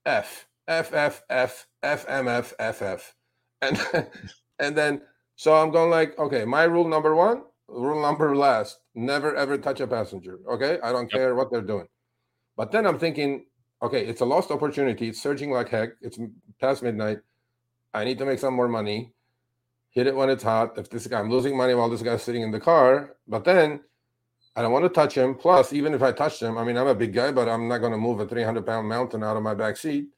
F, F, F, F, F, M, F, F, F. And, and then, so I'm going like, okay, my rule number one, rule number last, never ever touch a passenger. Okay. I don't yep. care what they're doing. But then I'm thinking, okay, it's a lost opportunity. It's surging like heck. It's past midnight. I need to make some more money. Hit it when it's hot. If this guy, I'm losing money while this guy's sitting in the car. But then I don't want to touch him. Plus, even if I touch him, I mean, I'm a big guy, but I'm not going to move a 300 pound mountain out of my back seat.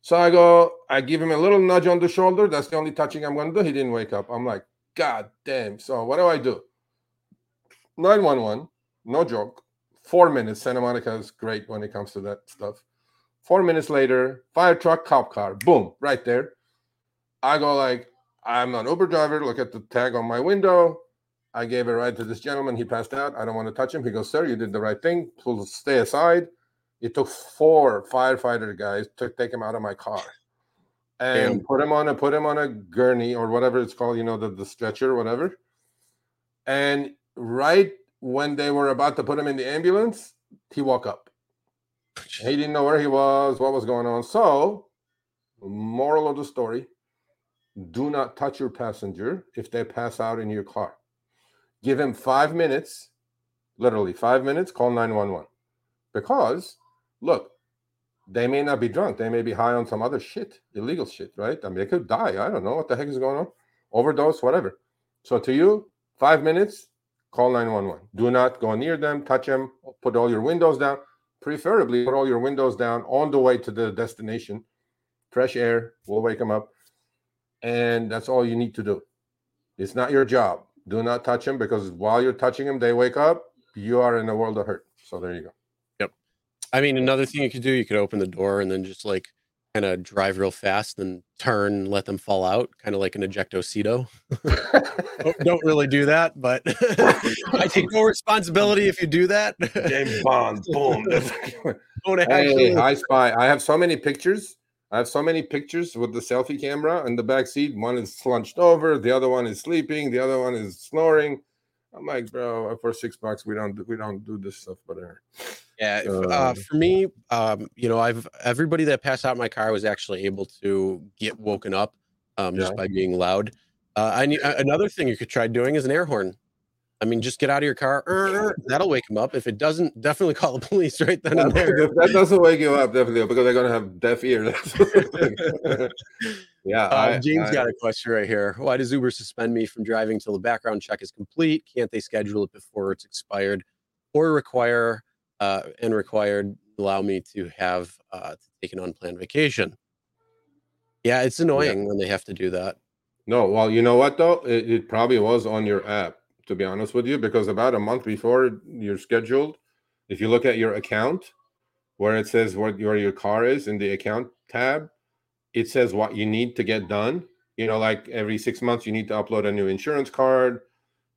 So I go, I give him a little nudge on the shoulder. That's the only touching I'm going to do. He didn't wake up. I'm like, God damn. So what do I do? 911, no joke. Four minutes. Santa Monica is great when it comes to that stuff. Four minutes later, fire truck, cop car, boom, right there. I go like, I'm an Uber driver. Look at the tag on my window. I gave a ride to this gentleman. He passed out. I don't want to touch him. He goes, Sir, you did the right thing. Please stay aside. It took four firefighter guys to take him out of my car and Damn. put him on a put him on a gurney or whatever it's called, you know, the, the stretcher, whatever. And right when they were about to put him in the ambulance, he woke up. He didn't know where he was, what was going on. So, moral of the story do not touch your passenger if they pass out in your car. Give him five minutes, literally five minutes, call 911. Because, look, they may not be drunk. They may be high on some other shit, illegal shit, right? I mean, they could die. I don't know what the heck is going on. Overdose, whatever. So, to you, five minutes, call 911. Do not go near them, touch them, put all your windows down. Preferably, put all your windows down on the way to the destination. Fresh air will wake them up. And that's all you need to do. It's not your job. Do not touch them because while you're touching them, they wake up. You are in a world of hurt. So there you go. Yep. I mean, another thing you could do, you could open the door and then just like kind of drive real fast, and turn, let them fall out, kind of like an ejectocito. don't, don't really do that, but I take no responsibility if you do that. James Bond, boom. don't actually... Hey, I spy. I have so many pictures. I have so many pictures with the selfie camera in the back seat. One is slunched over, the other one is sleeping, the other one is snoring. I'm like, bro, for six bucks, we don't we don't do this stuff, but. Yeah, uh, uh, for me, um, you know, I've everybody that passed out in my car was actually able to get woken up um, yeah. just by being loud. Uh, I need another thing you could try doing is an air horn. I mean, just get out of your car. Er, that'll wake them up. If it doesn't, definitely call the police right then and there. that doesn't wake you up, definitely, because they're gonna have deaf ears. yeah. Uh, I, James I, got a question right here. Why does Uber suspend me from driving till the background check is complete? Can't they schedule it before it's expired, or require uh, and required allow me to have uh, to take an unplanned vacation. Yeah, it's annoying yeah. when they have to do that. No, well, you know what though, it, it, probably was on your app. To be honest with you, because about a month before you're scheduled, if you look at your account, where it says what where your car is in the account tab, it says what you need to get done. You know, like every six months you need to upload a new insurance card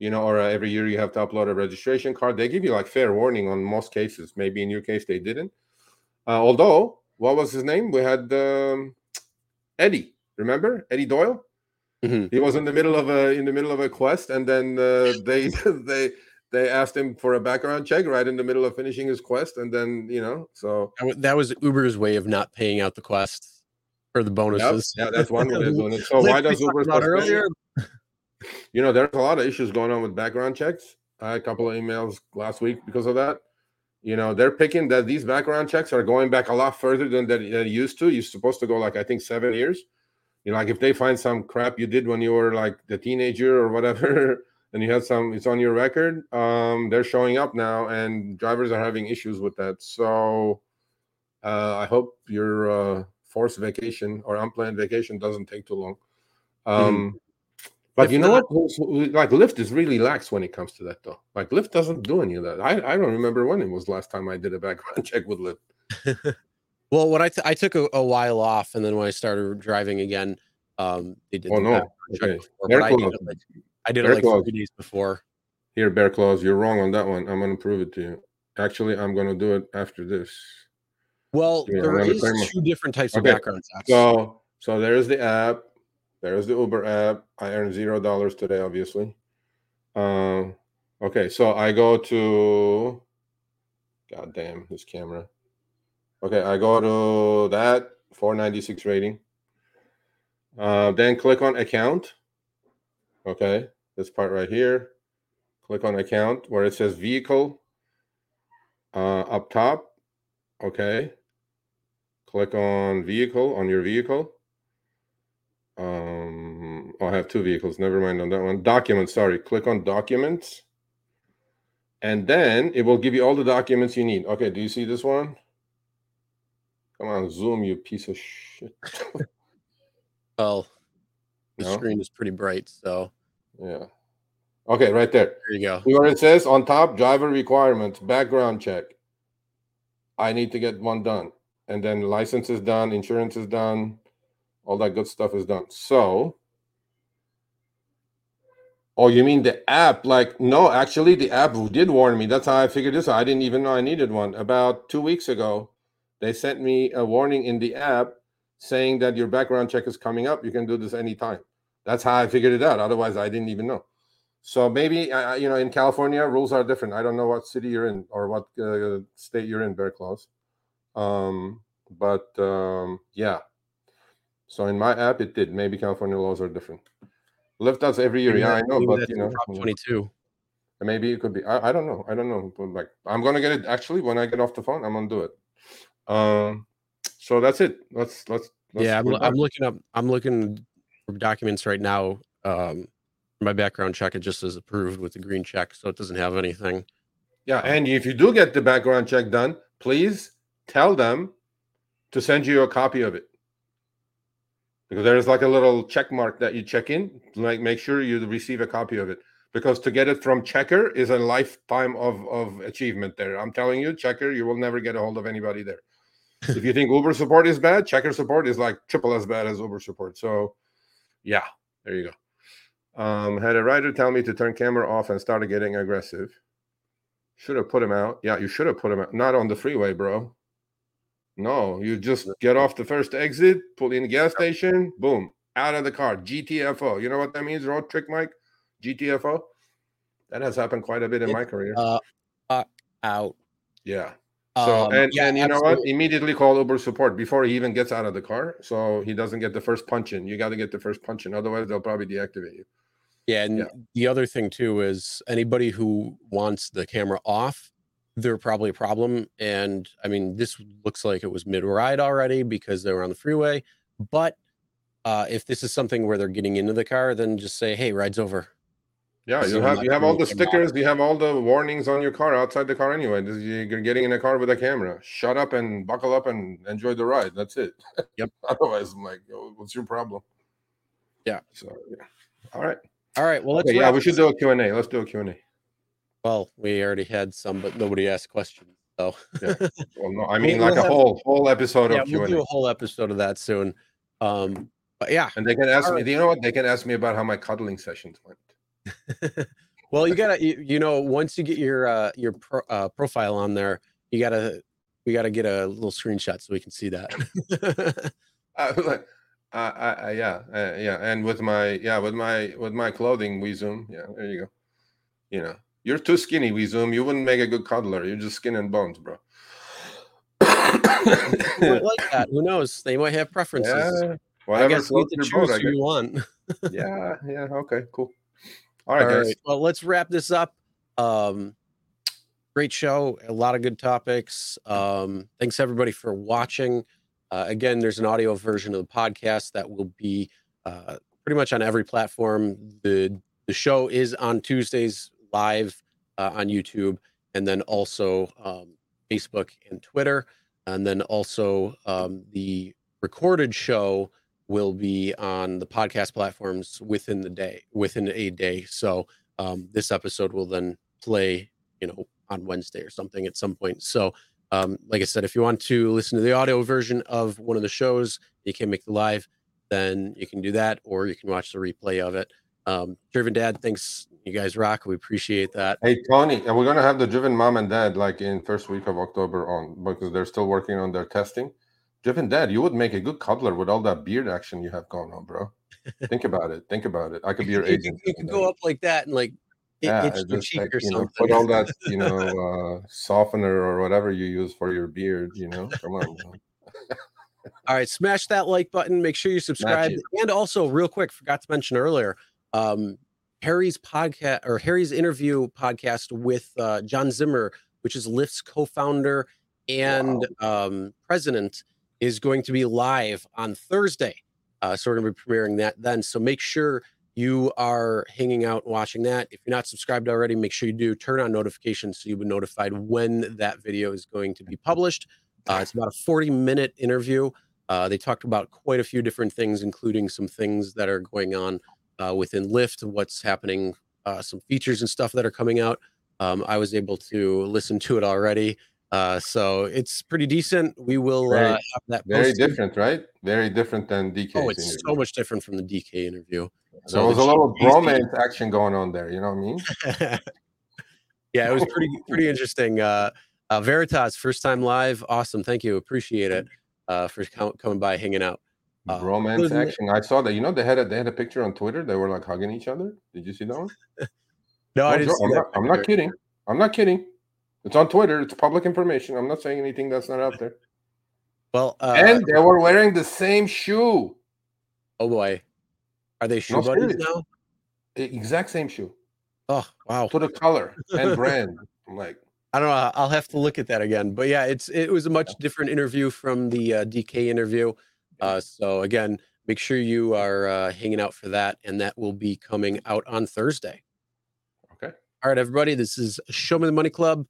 you know, or uh, every year you have to upload a registration card. They give you like fair warning on most cases. Maybe in your case they didn't. Uh, although, what was his name? We had um, Eddie. Remember Eddie Doyle? Mm-hmm. He was in the middle of a in the middle of a quest, and then uh, they they they asked him for a background check right in the middle of finishing his quest, and then you know, so that was Uber's way of not paying out the quests for the bonuses. Yep. Yeah, that's one way of doing it. So why does Uber earlier? You know, there's a lot of issues going on with background checks. I had a couple of emails last week because of that. You know, they're picking that these background checks are going back a lot further than that they used to. You're supposed to go like I think seven years. You know, like if they find some crap you did when you were like the teenager or whatever, and you had some, it's on your record. Um, they're showing up now, and drivers are having issues with that. So, uh, I hope your uh, forced vacation or unplanned vacation doesn't take too long. Mm-hmm. Um, mm-hmm. But if you know not, what? Like Lyft is really lax when it comes to that, though. Like Lyft doesn't do any of that. I, I don't remember when it was last time I did a background check with Lyft. well, what I, t- I took a, a, while off, and then when I started driving again, um, they did. Oh the no! Okay. Before, I did it like, I did it like three days before. Here, Bear Claws, you're wrong on that one. I'm going to prove it to you. Actually, I'm going to do it after this. Well, there is two different types okay. of background checks. So, so there's the app. There's the Uber app. I earned zero dollars today, obviously. Um, okay, so I go to. God damn this camera. Okay, I go to that 496 rating. Uh, then click on account. Okay, this part right here. Click on account where it says vehicle uh, up top. Okay. Click on vehicle on your vehicle. Um, oh, I have two vehicles. Never mind on that one. Documents. Sorry. Click on documents. And then it will give you all the documents you need. Okay. Do you see this one? Come on, zoom, you piece of shit. well, the no? screen is pretty bright, so yeah. Okay, right there. There you go. Where it says on top, driver requirements, background check. I need to get one done. And then license is done, insurance is done, all that good stuff is done. So, oh, you mean the app? Like, no, actually, the app did warn me. That's how I figured this out. I didn't even know I needed one. About two weeks ago, they sent me a warning in the app saying that your background check is coming up. You can do this anytime. That's how I figured it out. Otherwise, I didn't even know. So maybe you know in California rules are different. I don't know what city you're in or what uh, state you're in, Bear Claws. Um, but um, yeah. So in my app, it did. Maybe California laws are different. Lyft does every year. yeah, I know, but you know, twenty-two. Maybe it could be. I, I don't know. I don't know. But like, I'm gonna get it. Actually, when I get off the phone, I'm gonna do it. Um, so that's it. Let's let's. let's yeah, I'm, I'm looking up. I'm looking for documents right now. Um, my background check it just is approved with the green check, so it doesn't have anything. Yeah, and if you do get the background check done, please tell them to send you a copy of it because there's like a little check mark that you check in like make sure you receive a copy of it because to get it from Checkr is a lifetime of, of achievement there i'm telling you Checkr you will never get a hold of anybody there if you think uber support is bad Checkr support is like triple as bad as uber support so yeah there you go um, had a writer tell me to turn camera off and started getting aggressive. Should have put him out. Yeah, you should have put him out. Not on the freeway, bro. No, you just get off the first exit, pull in the gas station, boom, out of the car. GTFO. You know what that means, road trick, Mike? GTFO. That has happened quite a bit in it, my career. Uh, uh, out. Yeah. So um, and, yeah, and you absolutely. know what? Immediately call Uber support before he even gets out of the car, so he doesn't get the first punch in. You got to get the first punch in, otherwise they'll probably deactivate you. Yeah, and yeah. the other thing too is anybody who wants the camera off, they're probably a problem. And I mean, this looks like it was mid ride already because they were on the freeway. But uh, if this is something where they're getting into the car, then just say, "Hey, ride's over." Yeah, you have you have all the stickers, you have all the warnings on your car outside the car anyway. You're getting in a car with a camera. Shut up and buckle up and enjoy the ride. That's it. Yep. Otherwise, I'm like, what's your problem? Yeah. So yeah. All right. All right. Well, let's okay, yeah, we should do a Q&A. Let's do a Q&A. Well, we already had some, but nobody asked questions. So, yeah. well, no, I mean, we'll, like we'll a whole whole episode yeah, of Q&A. We'll do a whole episode of that soon. Um, but yeah, and they can ask All me. Right. Do you know what they can ask me about how my cuddling sessions went? well, you gotta, you, you, know, once you get your uh, your pro, uh, profile on there, you gotta we gotta get a little screenshot so we can see that. uh, like, I, I, yeah, uh, yeah, and with my yeah, with my with my clothing, we zoom. Yeah, there you go. You know, you're too skinny. We zoom. You wouldn't make a good cuddler. You're just skin and bones, bro. like that. Who knows? They might have preferences. Yeah, whatever I guess you choose who you want. yeah, yeah. Okay, cool. All right, All guys. Right. Well, let's wrap this up. Um, great show. A lot of good topics. Um, thanks everybody for watching. Uh, again, there's an audio version of the podcast that will be uh, pretty much on every platform. The the show is on Tuesdays live uh, on YouTube, and then also um, Facebook and Twitter, and then also um, the recorded show will be on the podcast platforms within the day, within a day. So um, this episode will then play, you know, on Wednesday or something at some point. So um, like I said, if you want to listen to the audio version of one of the shows, you can't make the live, then you can do that, or you can watch the replay of it. Um, Driven Dad, thanks. You guys rock. We appreciate that. Hey Tony, and we're gonna have the Driven Mom and Dad like in first week of October on because they're still working on their testing. Driven Dad, you would make a good cuddler with all that beard action you have going on, bro. Think about it. Think about it. I could be your agent. You, could go up like that and like it, yeah, just like, you know, put all that, you know, uh, softener or whatever you use for your beard. You know, come on. all right, smash that like button. Make sure you subscribe. And also, real quick, forgot to mention earlier, um, Harry's podcast or Harry's interview podcast with uh, John Zimmer, which is Lyft's co-founder and wow. um, president, is going to be live on Thursday. Uh, so we're going to be premiering that then. So make sure you are hanging out watching that. If you're not subscribed already, make sure you do turn on notifications so you'll be notified when that video is going to be published. Uh, it's about a 40 minute interview. Uh, they talked about quite a few different things, including some things that are going on uh, within Lyft, what's happening, uh, some features and stuff that are coming out. Um, I was able to listen to it already. Uh, so it's pretty decent. We will uh, very, have that. Very posted. different, right? Very different than DK. Oh, it's interview. so much different from the DK interview. So, so was a little bromance action going on there. You know what I mean? yeah, it was pretty pretty interesting. Uh, uh, Veritas, first time live, awesome. Thank you, appreciate it uh, for coming by, hanging out. Uh, Romance action. I saw that. You know, they had a they had a picture on Twitter. They were like hugging each other. Did you see that one? no, I didn't. I'm not, I'm not kidding. I'm not kidding. It's on Twitter. It's public information. I'm not saying anything that's not out there. Well, uh, and they were wearing the same shoe. Oh boy, are they shoe no, buddies now? Exact same shoe. Oh wow! To the color and brand. I'm like, I don't know. I'll have to look at that again. But yeah, it's it was a much different interview from the uh, DK interview. Uh, so again, make sure you are uh, hanging out for that, and that will be coming out on Thursday. Okay. All right, everybody. This is Show Me the Money Club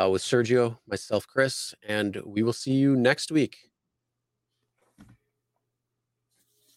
uh, with Sergio, myself, Chris, and we will see you next week.